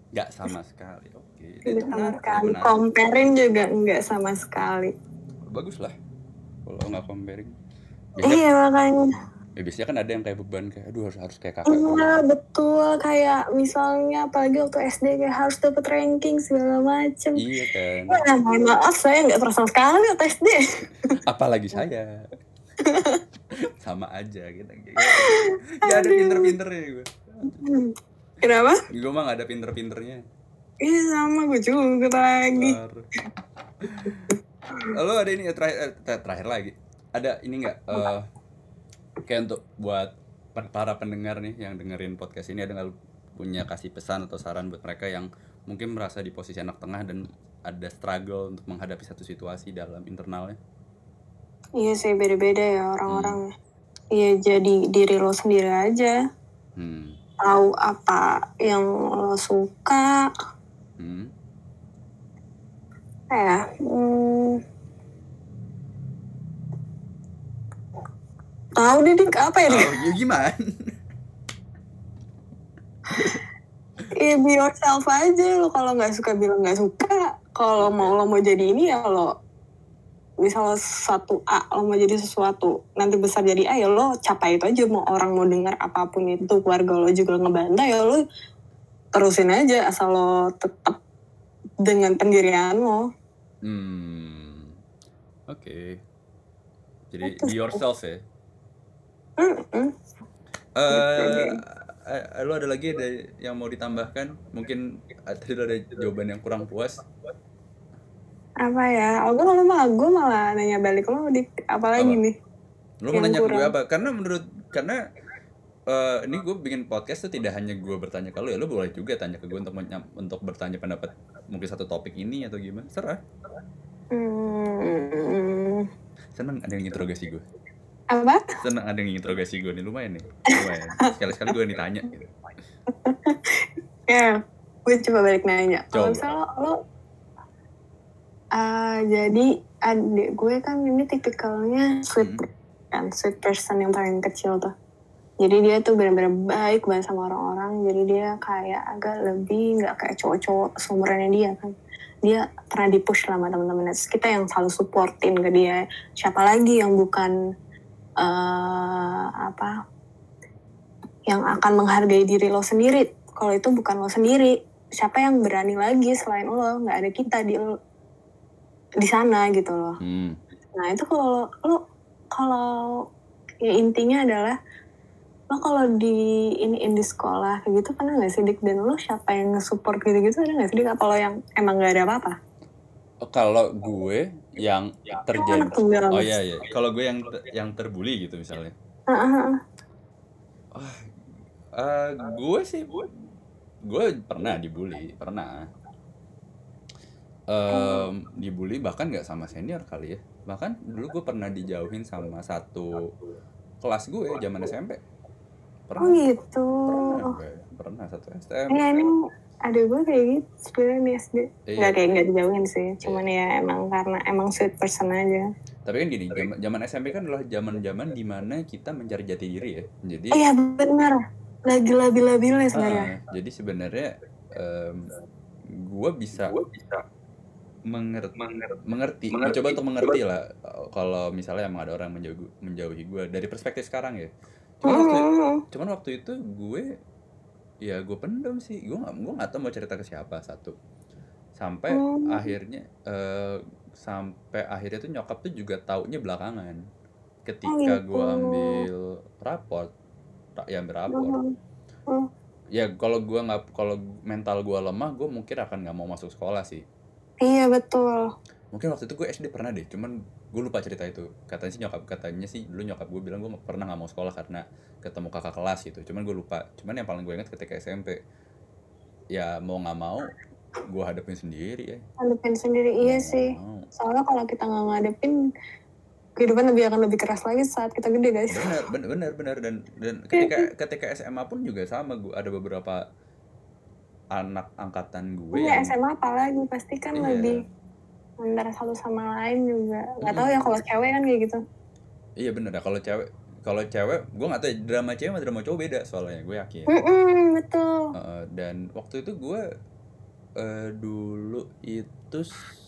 Nggak sama sekali oke. Itu nggak sama menarik, sekali. menarik. comparing juga nggak sama sekali. Bagus lah kalau nggak comparing. Biasanya, iya makanya. Ya biasanya kan ada yang kayak beban kayak aduh harus harus kayak kakak Iya betul. Kayak misalnya apalagi waktu SD kayak harus dapet ranking segala macem. iya kan. Mohon maaf saya nggak pernah sama sekali waktu SD. <laughs> apalagi saya. <laughs> Sama aja gitu. Ya ada pinter-pinternya gue Kenapa? gue mah gak ada pinter-pinternya Iya sama gue juga lagi. Lalu ada ini ya terakhir eh, ter- terakhir lagi. Ada ini enggak eh kayak untuk buat para pendengar nih yang dengerin podcast ini ada nggak punya kasih pesan atau saran buat mereka yang mungkin merasa di posisi anak tengah dan ada struggle untuk menghadapi satu situasi dalam internalnya. Iya sih beda-beda ya orang-orang. Iya jadi diri lo sendiri aja. Hmm. Tahu apa yang lo suka. Hmm. Ya. Hmm. Tahu nih Dik, apa ya Dik? Oh, ya gimana? Iya <laughs> be yourself aja lo kalau nggak suka bilang nggak suka kalau mau lo mau jadi ini ya lo misal satu A lo mau jadi sesuatu nanti besar jadi A ya lo capai itu aja mau orang mau dengar apa pun itu keluarga lo juga ngebantah ya lo terusin aja asal lo tetap dengan pendirian lo Hmm. Oke. Jadi Itu be yourself ya. Mm-mm. Eh, eh, lu ada lagi ada yang mau ditambahkan? Mungkin eh, tadi ada jawaban yang kurang puas. Apa ya oh, gue kalau mah gue malah nanya balik lo di apalagi Apa? nih Lu mau nanya ke gue apa? Karena menurut karena eh, ini gue bikin podcast tuh tidak hanya gue bertanya ke lu ya, lu boleh juga tanya ke gue untuk untuk bertanya pendapat mungkin satu topik ini atau gimana. Serah. hmm, Seneng ada yang interogasi gue. apa Seneng ada yang interogasi gue nih lumayan nih. Lumayan. <laughs> Sekali-sekali gue ditanya gitu. Ya, gue coba balik nanya. Kalau misalnya lo, ah, jadi adik gue kan ini tipikalnya sweet Hmm. kan, sweet person yang paling kecil tuh. Jadi dia tuh benar-benar baik banget sama orang-orang. Jadi dia kayak agak lebih nggak kayak cowok-cowok seumurannya dia kan. Dia pernah di-push lah sama teman-temannya. Terus kita yang selalu supportin ke dia. Siapa lagi yang bukan eh apa yang akan menghargai diri lo sendiri kalau itu bukan lo sendiri siapa yang berani lagi selain lo nggak ada kita di di sana gitu loh. Hmm. nah itu kalau lo, kalau ya intinya adalah lo kalau di ini di sekolah kayak gitu pernah nggak sih dik? Dan lo siapa yang nge-support gitu-gitu ada nggak sih dik? Apa lo yang emang nggak ada apa-apa? Kalau gue yang Lo terjadi Oh iya iya. Kalau gue yang yang terbully gitu misalnya. Heeh, Eh, gue sih gue pernah dibully pernah Em, dibully bahkan nggak sama senior kali ya. Bahkan dulu gue pernah dijauhin sama satu kelas gue zaman SMP oh pernah. Gitu. Pernah gue pernah satu STM ya ini ada gue kayak gitu sebenarnya nih SD Iya. nggak kayak nggak dijauhin sih cuman ya emang karena emang sweet person aja. Tapi kan gini zaman SMP kan adalah zaman zaman di mana kita mencari jati diri ya. Jadi iya benar. Lagi labil-labilnya sebenarnya. Ah, jadi sebenarnya em, gua bisa mengerti, mengerti, mencoba untuk mengerti lah uh, kalau misalnya emang ada orang menjauhi, menjauhi gue dari perspektif sekarang ya. cuman waktu Mm. cuman waktu itu gue ya gue pendem sih gue nggak gue nggak tahu mau cerita ke siapa satu sampai Hmm. akhirnya eh, sampai akhirnya tuh nyokap tuh juga taunya belakangan Oh, ketika gitu. gue ambil raport ra- ya ambil raport Mm. Mm. ya kalau gue nggak kalau mental gue lemah gue mungkin akan nggak mau masuk sekolah sih Iya betul. mungkin waktu itu gue SD pernah deh cuman gue lupa cerita itu. Katanya sih nyokap katanya sih dulu nyokap gue bilang gue pernah nggak mau sekolah karena ketemu kakak kelas gitu. Cuman gue lupa. Cuman yang paling gue ingat ketika SMP ya mau nggak mau gue hadapin sendiri ya. Hadapin sendiri iya Mau sih. Soalnya kalau kita nggak ngadepin kehidupan lebih akan lebih keras lagi saat kita gede guys. bener bener bener. Bener dan dan <laughs> ketika ketika SMA pun juga sama. Gue ada beberapa anak angkatan gue Iya yang SMA apalagi pasti kan Iya. lebih antara satu sama lain juga. Gak tahu Mm. ya kalau cewek kan kayak gitu. iya bener ya kalau cewek kalau cewek gue nggak tahu ya, drama cewek sama drama cowok beda soalnya gue yakin Mm-mm, betul. Uh, dan waktu itu gue uh, dulu itu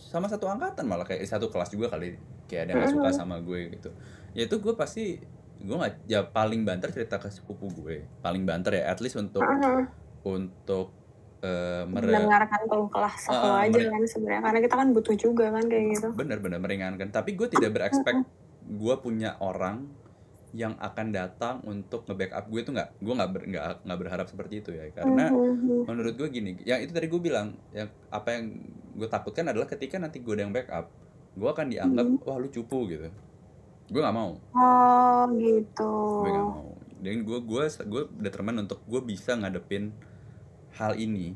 sama satu angkatan malah kayak satu kelas juga kali kayak ada yang nggak suka sama gue gitu ya itu gue pasti gue nggak ya paling banter cerita ke sepupu gue paling banter ya at least untuk Heeh. untuk uh, mere- Mendengarkan keluh kelah Ah, aja mere- kan sebenarnya karena kita kan butuh juga kan kayak gitu. bener-bener meringankan tapi gue tidak berekspek gue punya orang yang akan datang untuk nge-backup gue tuh nggak gue nggak ber, nggak nggak berharap seperti itu ya karena Mhm. menurut gue gini yang itu tadi gue bilang yang apa yang gue takutkan adalah ketika nanti gue ada yang backup gue akan dianggap Hmm. wah lu cupu gitu gue nggak mau Oh gitu. gue nggak mau dan gue gue gue determine untuk gue bisa ngadepin hal ini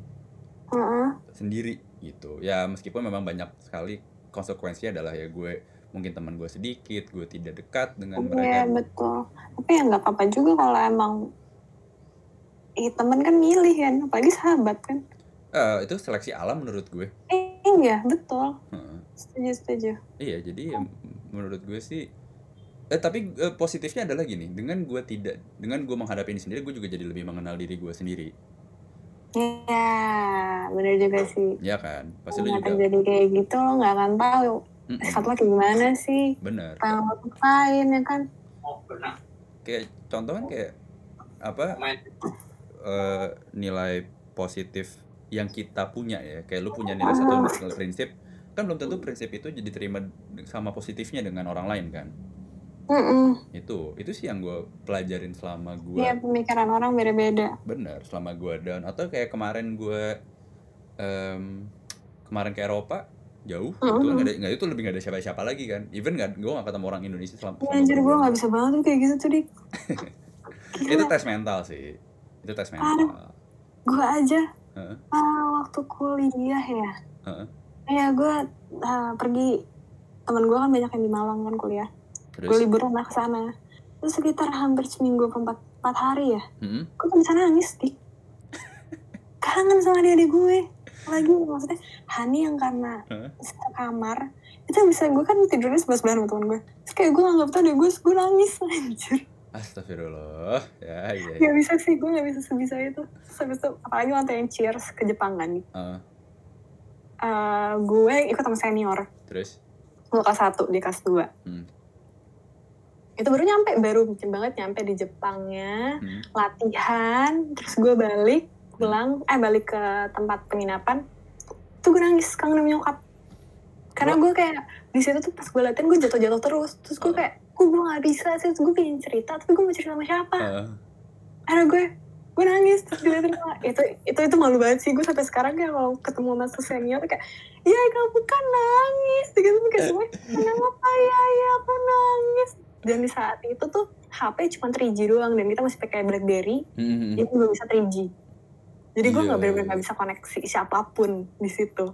Heeh. sendiri gitu ya meskipun memang banyak sekali konsekuensinya adalah ya gue mungkin teman gue sedikit gue tidak dekat dengan Iya mereka betul. Tapi ya nggak apa-apa juga kalau emang eh, temen kan milih kan, apalagi sahabat kan. Eh, itu seleksi alam menurut gue Eh, iya betul. Heeh. Setuju setuju. Iya, jadi ya menurut gue sih eh tapi eh, positifnya adalah gini, dengan gue tidak dengan gue menghadapi ini sendiri, gue juga jadi lebih mengenal diri gue sendiri. Iya, bener juga sih. Ya kan? Pasti lu Kalau juga terjadi kayak gitu lo nggak akan tahu Mm-mm, satu lagi gimana sih bener. lo sukain ya kan. Kayak contoh kan kayak apa eh, nilai positif yang kita punya ya. Kayak lu punya nilai satu nilai prinsip, kan belum tentu prinsip itu jadi terima sama positifnya dengan orang lain kan. Mm-mm. Itu itu sih yang gue pelajarin selama gue Iya pemikiran orang beda-beda. bener selama gue down atau kayak kemarin gue em, kemarin ke Eropa jauh itu Mhm. nggak ada nggak itu lebih nggak ada siapa-siapa lagi kan even nggak gue nggak ketemu orang Indonesia selama, Ya, selama anjir gua gue nggak bisa banget tuh kayak gitu tuh dik. <laughs> itu tes mental sih itu tes mental Gue aja Heeh. ah, waktu kuliah ya. Heeh. Iya gue ah, pergi teman gue kan banyak yang di Malang kan kuliah. Gue terus liburan lah ke sana. Terus sekitar hampir seminggu atau empat, empat hari ya. mm, Gue tuh bisa nangis dik. <laughs> Kangen sama adik-adik gue. Lagi maksudnya Hani yang karena Heeh. sekamar itu bisa gue kan tidurnya sebelah sebelahan sama temen gue terus kayak gue nganggap tuh adik gue gue nangis <laughs> anjir astagfirullah ya iya iya. Gak bisa sih, gue gak bisa sebisa itu. Terus habis itu, apalagi waktu yang cheers ke Jepang kan. Heeh. Eh, gue ikut sama senior. terus Gue kelas 1, di kelas 2. Hmm. Itu baru nyampe, baru mungkin banget nyampe di Jepangnya. Hmm. Latihan, terus gue balik, pulang, eh balik ke tempat penginapan. Tuh gue nangis, kangen nyokap. Karena gue kayak, di situ tuh pas gue latihan gue jatuh-jatuh terus. Terus gue kayak, kok gue gak bisa sih, terus gue pengen cerita, tapi gue mau cerita sama siapa? Heeh. akhirnya gue gue nangis terus diliatin sama itu itu itu malu banget sih gue sampai sekarang kayak kalau ketemu sama senior kayak ya kamu kan nangis gitu kayak gue kenapa ya ya aku nangis dan di saat itu tuh HP cuma 3G doang dan kita masih pakai BlackBerry. Hmm. itu belum bisa 3G jadi gue Iya. nggak benar-benar nggak bisa koneksi siapa pun di situ.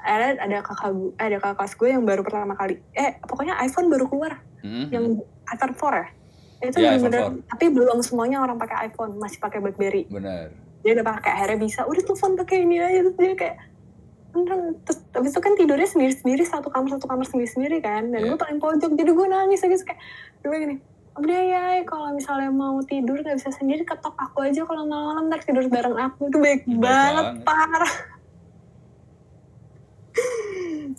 Ada ada kakak gue ada kakak kelas gue yang baru pertama kali. Eh pokoknya iPhone baru keluar. Hmm. yang iPhone 4 ya? Itu Iya, bener-bener iPhone tapi belum semuanya orang pakai iPhone masih pakai BlackBerry. Benar dia udah pakai akhirnya bisa udah telepon pakai ini aja. Terus dia kayak terus habis itu kan tidurnya sendiri sendiri satu kamar satu kamar sendiri sendiri kan dan Iya. gue paling pojok jadi gue nangis lagi kayak gue gini udah ya kalau misalnya mau tidur gak bisa sendiri ketok aku aja kalau malam-malam ntar tidur bareng aku itu baik Baik banget banget. parah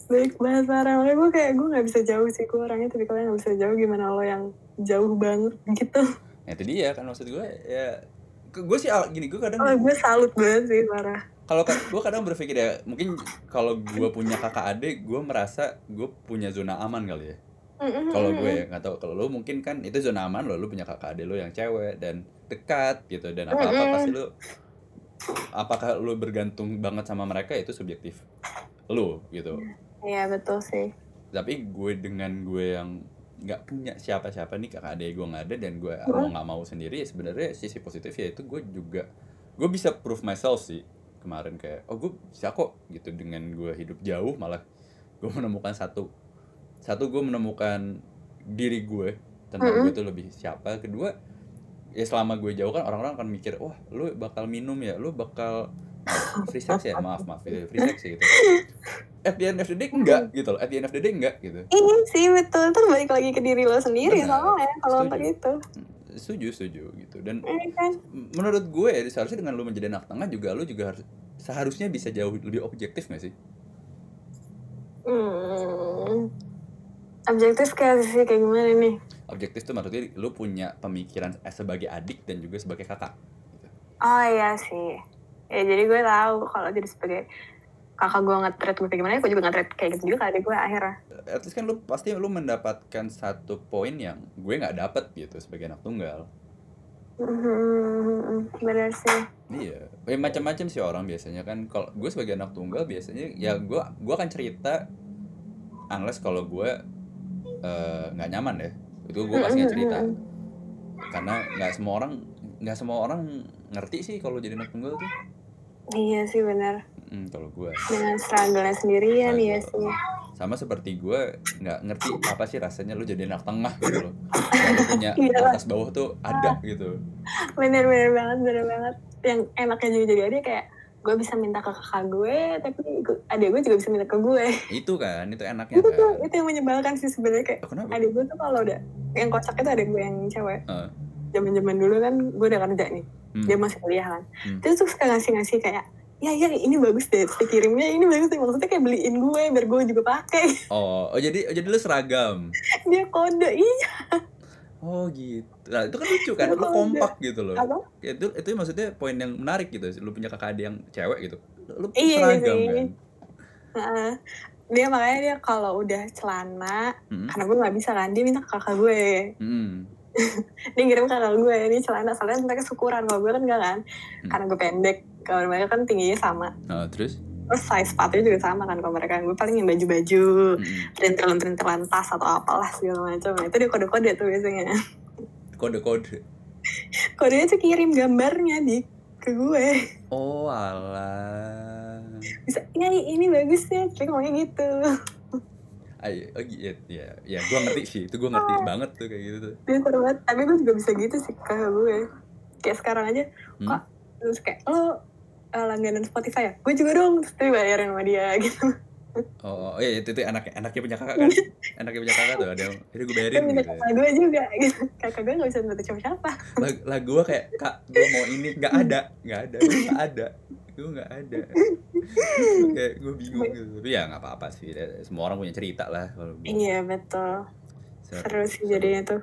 baik banget parah makanya gue kayak gue nggak bisa jauh sih gue orangnya tapi kalau nggak bisa jauh gimana lo yang jauh banget gitu ya itu dia kan maksud gue ya gue sih gini gue kadang Oh, gue salut banget sih, parah. Kalau gue kadang berpikir ya mungkin kalau gue punya kakak adik gue merasa gue punya zona aman kali ya. Kalau gue ya nggak tahu. Kalau lo mungkin kan itu zona aman lo lo punya kakak adik lo yang cewek dan dekat gitu. Dan apa apa pasti lo apakah lo bergantung banget sama mereka itu subjektif lo gitu. Iya, betul sih. tapi gue dengan gue yang nggak punya siapa-siapa nih kakak adik gue nggak ada dan gue mau nggak mau sendiri ya sebenarnya sisi positif ya itu gue juga gue bisa prove myself sih kemarin kayak oh gue bisa kok gitu dengan gue hidup jauh malah gue menemukan satu satu gue menemukan diri gue tentang gue tuh lebih siapa. Kedua ya selama gue jauh kan orang-orang akan mikir wah lu bakal minum ya? Lu bakal <laughs> free sex ya? Maaf maaf ya, free sex ya gitu. <laughs> At the end of the day enggak gitu loh. At the end of the day enggak gitu. Iya sih, betul. Balik lagi ke diri lo sendiri Benar. soalnya kalau untuk itu. Setuju setuju gitu dan Iya menurut gue ya, seharusnya dengan lu menjadi anak tengah juga lu juga harus seharusnya bisa jauh lebih objektif gak sih Hmm. Objektif kayak sih kayak gimana nih? objektif tuh maksudnya lu punya pemikiran eh, sebagai adik dan juga sebagai kakak gitu. Oh iya sih. Ya jadi gue tahu kalau jadi sebagai kakak gue nge-treat gue gimana, gue juga nge-treat kayak gitu juga adik gue akhirnya. at least kan lu pasti lu mendapatkan satu poin yang gue nggak dapet gitu sebagai anak tunggal Hmm, bener sih. iya ya, macam-macam sih orang biasanya kan kalau gue sebagai anak tunggal biasanya ya gue gue akan cerita unless kalau gue eh, nggak nyaman ya itu gue pasti nggak cerita karena nggak semua orang nggak semua orang ngerti sih kalau jadi anak tunggal tuh Iya sih bener. Hmm, kalau gue Dengan struggle-nya sendirian Struggle. ya sih. sama seperti gue nggak ngerti apa sih rasanya lu jadi anak tengah gitu loh <laughs> lu punya Iya. atas bawah tuh ada gitu Bener bener banget, bener banget. Yang enaknya juga jadi adik kayak gue bisa minta ke kakak gue, tapi adik gue juga bisa minta ke gue. itu kan itu enaknya itu tuh, kan itu yang menyebalkan sih sebenarnya kayak Oh, kenapa adik gue tuh kalau udah yang kocak itu adik gue yang cewek Heeh. zaman zaman dulu kan gue udah kerja nih Hmm. dia masih kuliah kan Hmm. terus tuh suka ngasih ngasih kayak ya ya ini bagus deh Terus dikirimnya ini bagus deh. Maksudnya kayak beliin gue biar gue juga pakai. Oh oh jadi oh, jadi lu seragam? Dia kode iya. Oh gitu. Nah itu kan lucu kan lu kompak gitu loh. Apa? Ya, itu itu maksudnya poin yang menarik gitu lu punya kakak adik yang cewek gitu. Lu Iya seragam sih. kan? Dia makanya dia kalau udah celana Hmm. karena gue nggak bisa kan dia minta ke kakak gue. Hmm. <laughs> dia ngirim ke kakak gue ini celana soalnya mereka syukuran kalau gue kan enggak kan. Hmm. karena gue pendek kalau mereka kan tingginya sama. Nah, terus? Terus size sepatunya juga sama kan kalau mereka. Gue paling yang baju-baju Hmm. perintilan-perintilan tas atau apalah segala macam. Nah, itu dia kode-kode tuh biasanya. Kode-kode? <laughs> Kodenya tuh kirim gambarnya di ke gue. Oh alah. Bisa ini ini bagus ya tapi ngomongnya gitu Ay, oh, iya, ya, ya, gue ngerti sih, itu gue ngerti banget tuh kayak gitu tuh. seru banget tapi gue juga bisa gitu sih ke gue. Kayak sekarang aja Hmm. kok terus kayak lo eh, langganan Spotify ya? Gue juga dong terus bayarin sama dia <laughs> gitu. Oh, oh iya itu, itu anaknya, anaknya punya kakak kan? <laughs> anaknya punya kakak tuh ada yang, ini gue bayarin kan gitu. kakak gue juga gitu. Kakak gue gak bisa minta siapa siapa Lah, gue kayak, kak, gue mau ini, nggak ada, nggak ada, nggak ada, gue nggak ada. <laughs> kayak gue bingung gitu. Tapi ya nggak apa-apa sih, ya, semua orang punya cerita lah. Kalau gue. iya betul Seru- seru sih jadinya tuh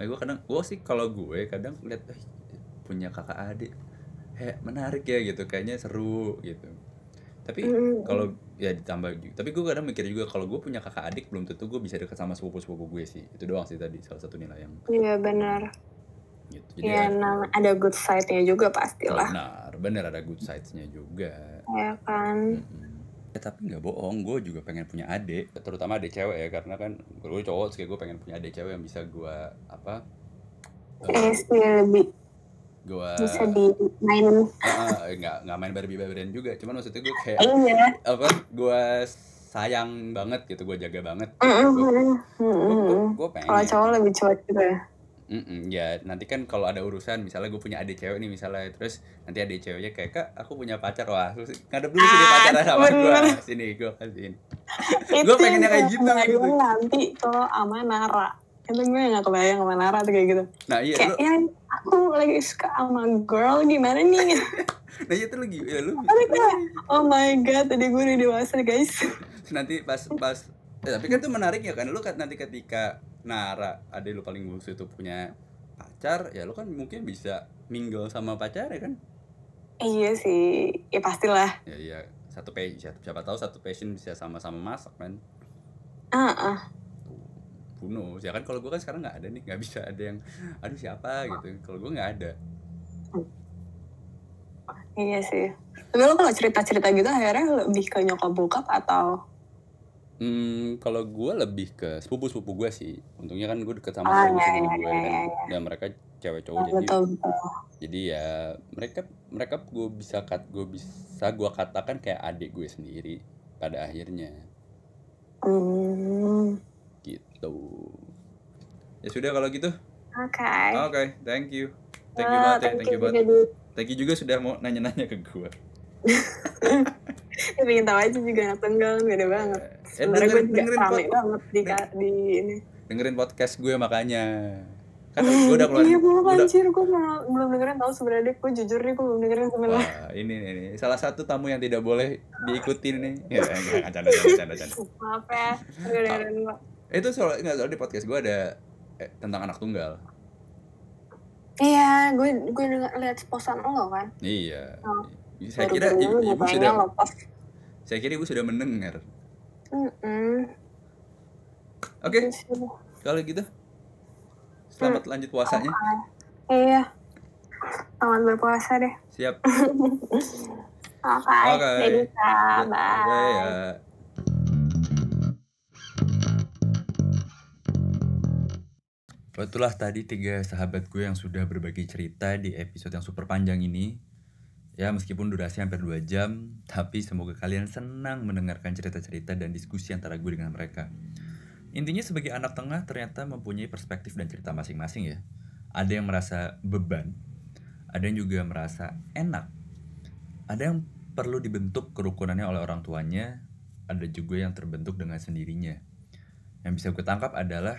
Nah, gue kadang, gue sih kalau gue kadang lihat eh, punya kakak adik, heh menarik ya gitu, kayaknya seru gitu. Tapi Mm. kalau ya ditambah juga, tapi gue kadang mikir juga kalau gue punya kakak adik belum tentu gue bisa deket sama sepupu sepupu gue sih. Itu doang sih tadi salah satu nilai yang iya benar gitu. Iya, nah, ada good side-nya juga pastilah. benar, benar ada good sides-nya juga. Ya kan. Mm-mm. Ya, tapi nggak bohong, gue juga pengen punya adik, terutama adik cewek ya, karena kan gue cowok, sih gue pengen punya adik cewek yang bisa gue apa? Eh, sih lebih gue bisa dimainin. Ah, nggak nggak main Barbie Barbian juga cuman maksudnya gue kayak Iya. apa gue sayang banget gitu gue jaga banget Mm-mm. gue pengen Kalau cowok lebih cuek gitu ya. Mm-mm, ya nanti kan kalau ada urusan misalnya gue punya adik cewek nih misalnya terus nanti adik ceweknya kayak kak aku punya pacar wah terus ngadep dulu sini Ah, pacaran sama gue bener. sini gue kasihin Itu pengennya kayak yang gitu, kebayang gitu. nanti kalau sama Nara. Itu gue gak kebayang sama Nara tuh kayak gitu. nah iya Kayak, lu ya aku lagi suka sama girl gimana nih? <laughs> nah iya tuh lagi ya lu kayak, oh my god, tadi gue udah dewasa guys. Nanti pas pas eh, tapi kan itu menarik ya kan? Lu kan nanti ketika Nara adik lu paling bungsu itu punya pacar ya lo kan mungkin bisa mingle sama pacar ya kan? Iya sih, ya pastilah. ya iya. Satu passion siapa tahu satu passion bisa sama-sama masak kan Ah, ah. Who knows? ya kan kalau gue kan sekarang nggak ada nih. Nggak bisa ada yang aduh siapa? gitu. Kalau gue nggak ada. Iya sih. Tapi lo kalau cerita-cerita gitu akhirnya lebih ke nyokap bokap atau Hmm, kalau gue lebih ke sepupu-sepupu gue sih. Untungnya kan gue deket sama Ah, sepupu-sepupu iya, gue iya, kan. iya, iya. Dan mereka cewek cowok Oh, jadi betul betul. jadi ya mereka mereka gue bisa kat gue bisa gue katakan kayak adik gue sendiri pada akhirnya Hmm. gitu. Ya sudah kalau gitu. Oke. Oke, thank you. Thank you Wah, banget ya, thank you banget. Thank you juga sudah mau nanya-nanya ke gue. <laughs> Pengen tahu aja juga anak tunggal beda banget. Eh, Sebenarnya gue dengerin- juga dengerin rame pod- banget di, di ini. dengerin podcast gue makanya. Kan gue udah keluar Iya udah, anjir, gue belum dengerin tahu sebenarnya gue jujur nih gue belum dengerin sebenarnya. Wah, ini nih, salah satu tamu yang tidak boleh diikuti nih. Ya, enggak, canda, canda, canda. Maaf ya, gue dengerin gue. Itu soal enggak soal di podcast gue ada eh, tentang anak tunggal. Iya, gue gue lihat posan lo kan. Iya. Oh. Saya kira ibu, gue ibu sudah saya kira ibu sudah mendengar. Mm-mm. Oke, Gitu. kalau gitu selamat lanjut puasanya. Iya. Selamat berpuasa deh. Siap. <laughs> Oke. Oke. Jadi, bye. Dadah ya. Itulah tadi tiga sahabat gue yang sudah berbagi cerita di episode yang super panjang ini. Ya meskipun durasi hampir 2 jam, tapi semoga kalian senang mendengarkan cerita-cerita dan diskusi antara gue dengan mereka. Intinya sebagai anak tengah ternyata mempunyai perspektif dan cerita masing-masing ya. Ada yang merasa beban, ada yang juga merasa enak, ada yang perlu dibentuk kerukunannya oleh orang tuanya, ada juga yang terbentuk dengan sendirinya. Yang bisa gue tangkap adalah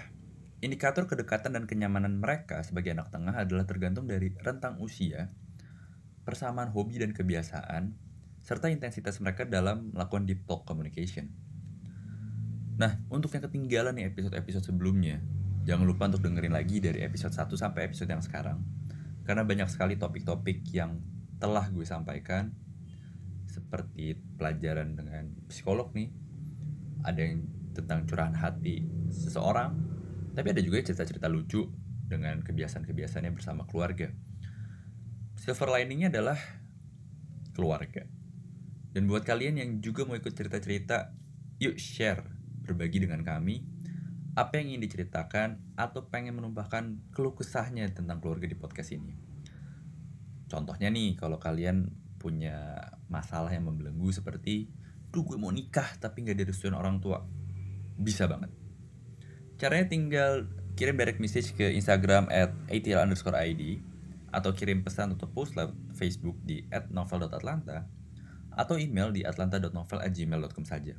indikator kedekatan dan kenyamanan mereka sebagai anak tengah adalah tergantung dari rentang usia, persamaan hobi dan kebiasaan, serta intensitas mereka dalam melakukan deep talk communication. Nah, untuk yang ketinggalan nih episode-episode sebelumnya, jangan lupa untuk dengerin lagi dari episode 1 sampai episode yang sekarang. Karena banyak sekali topik-topik yang telah gue sampaikan seperti pelajaran dengan psikolog nih. Ada yang tentang curahan hati seseorang, tapi ada juga cerita-cerita lucu dengan kebiasaan-kebiasaannya bersama keluarga. Silver liningnya adalah keluarga. Dan buat kalian yang juga mau ikut cerita-cerita, yuk share, berbagi dengan kami apa yang ingin diceritakan atau pengen menumpahkan keluh kesahnya tentang keluarga di podcast ini. Contohnya nih, kalau kalian punya masalah yang membelenggu seperti, duh gue mau nikah tapi nggak direstuin orang tua, bisa banget. Caranya tinggal kirim direct message ke Instagram at atl underscore id atau kirim pesan atau post lewat Facebook di at novel.atlanta atau email di atlanta.novel@gmail.com saja.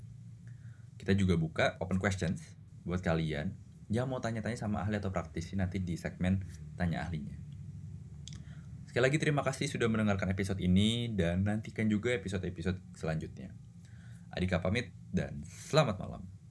Kita juga buka open questions buat kalian yang mau tanya-tanya sama ahli atau praktisi nanti di segmen tanya ahlinya. Sekali lagi terima kasih sudah mendengarkan episode ini dan nantikan juga episode-episode selanjutnya. Adika pamit dan selamat malam.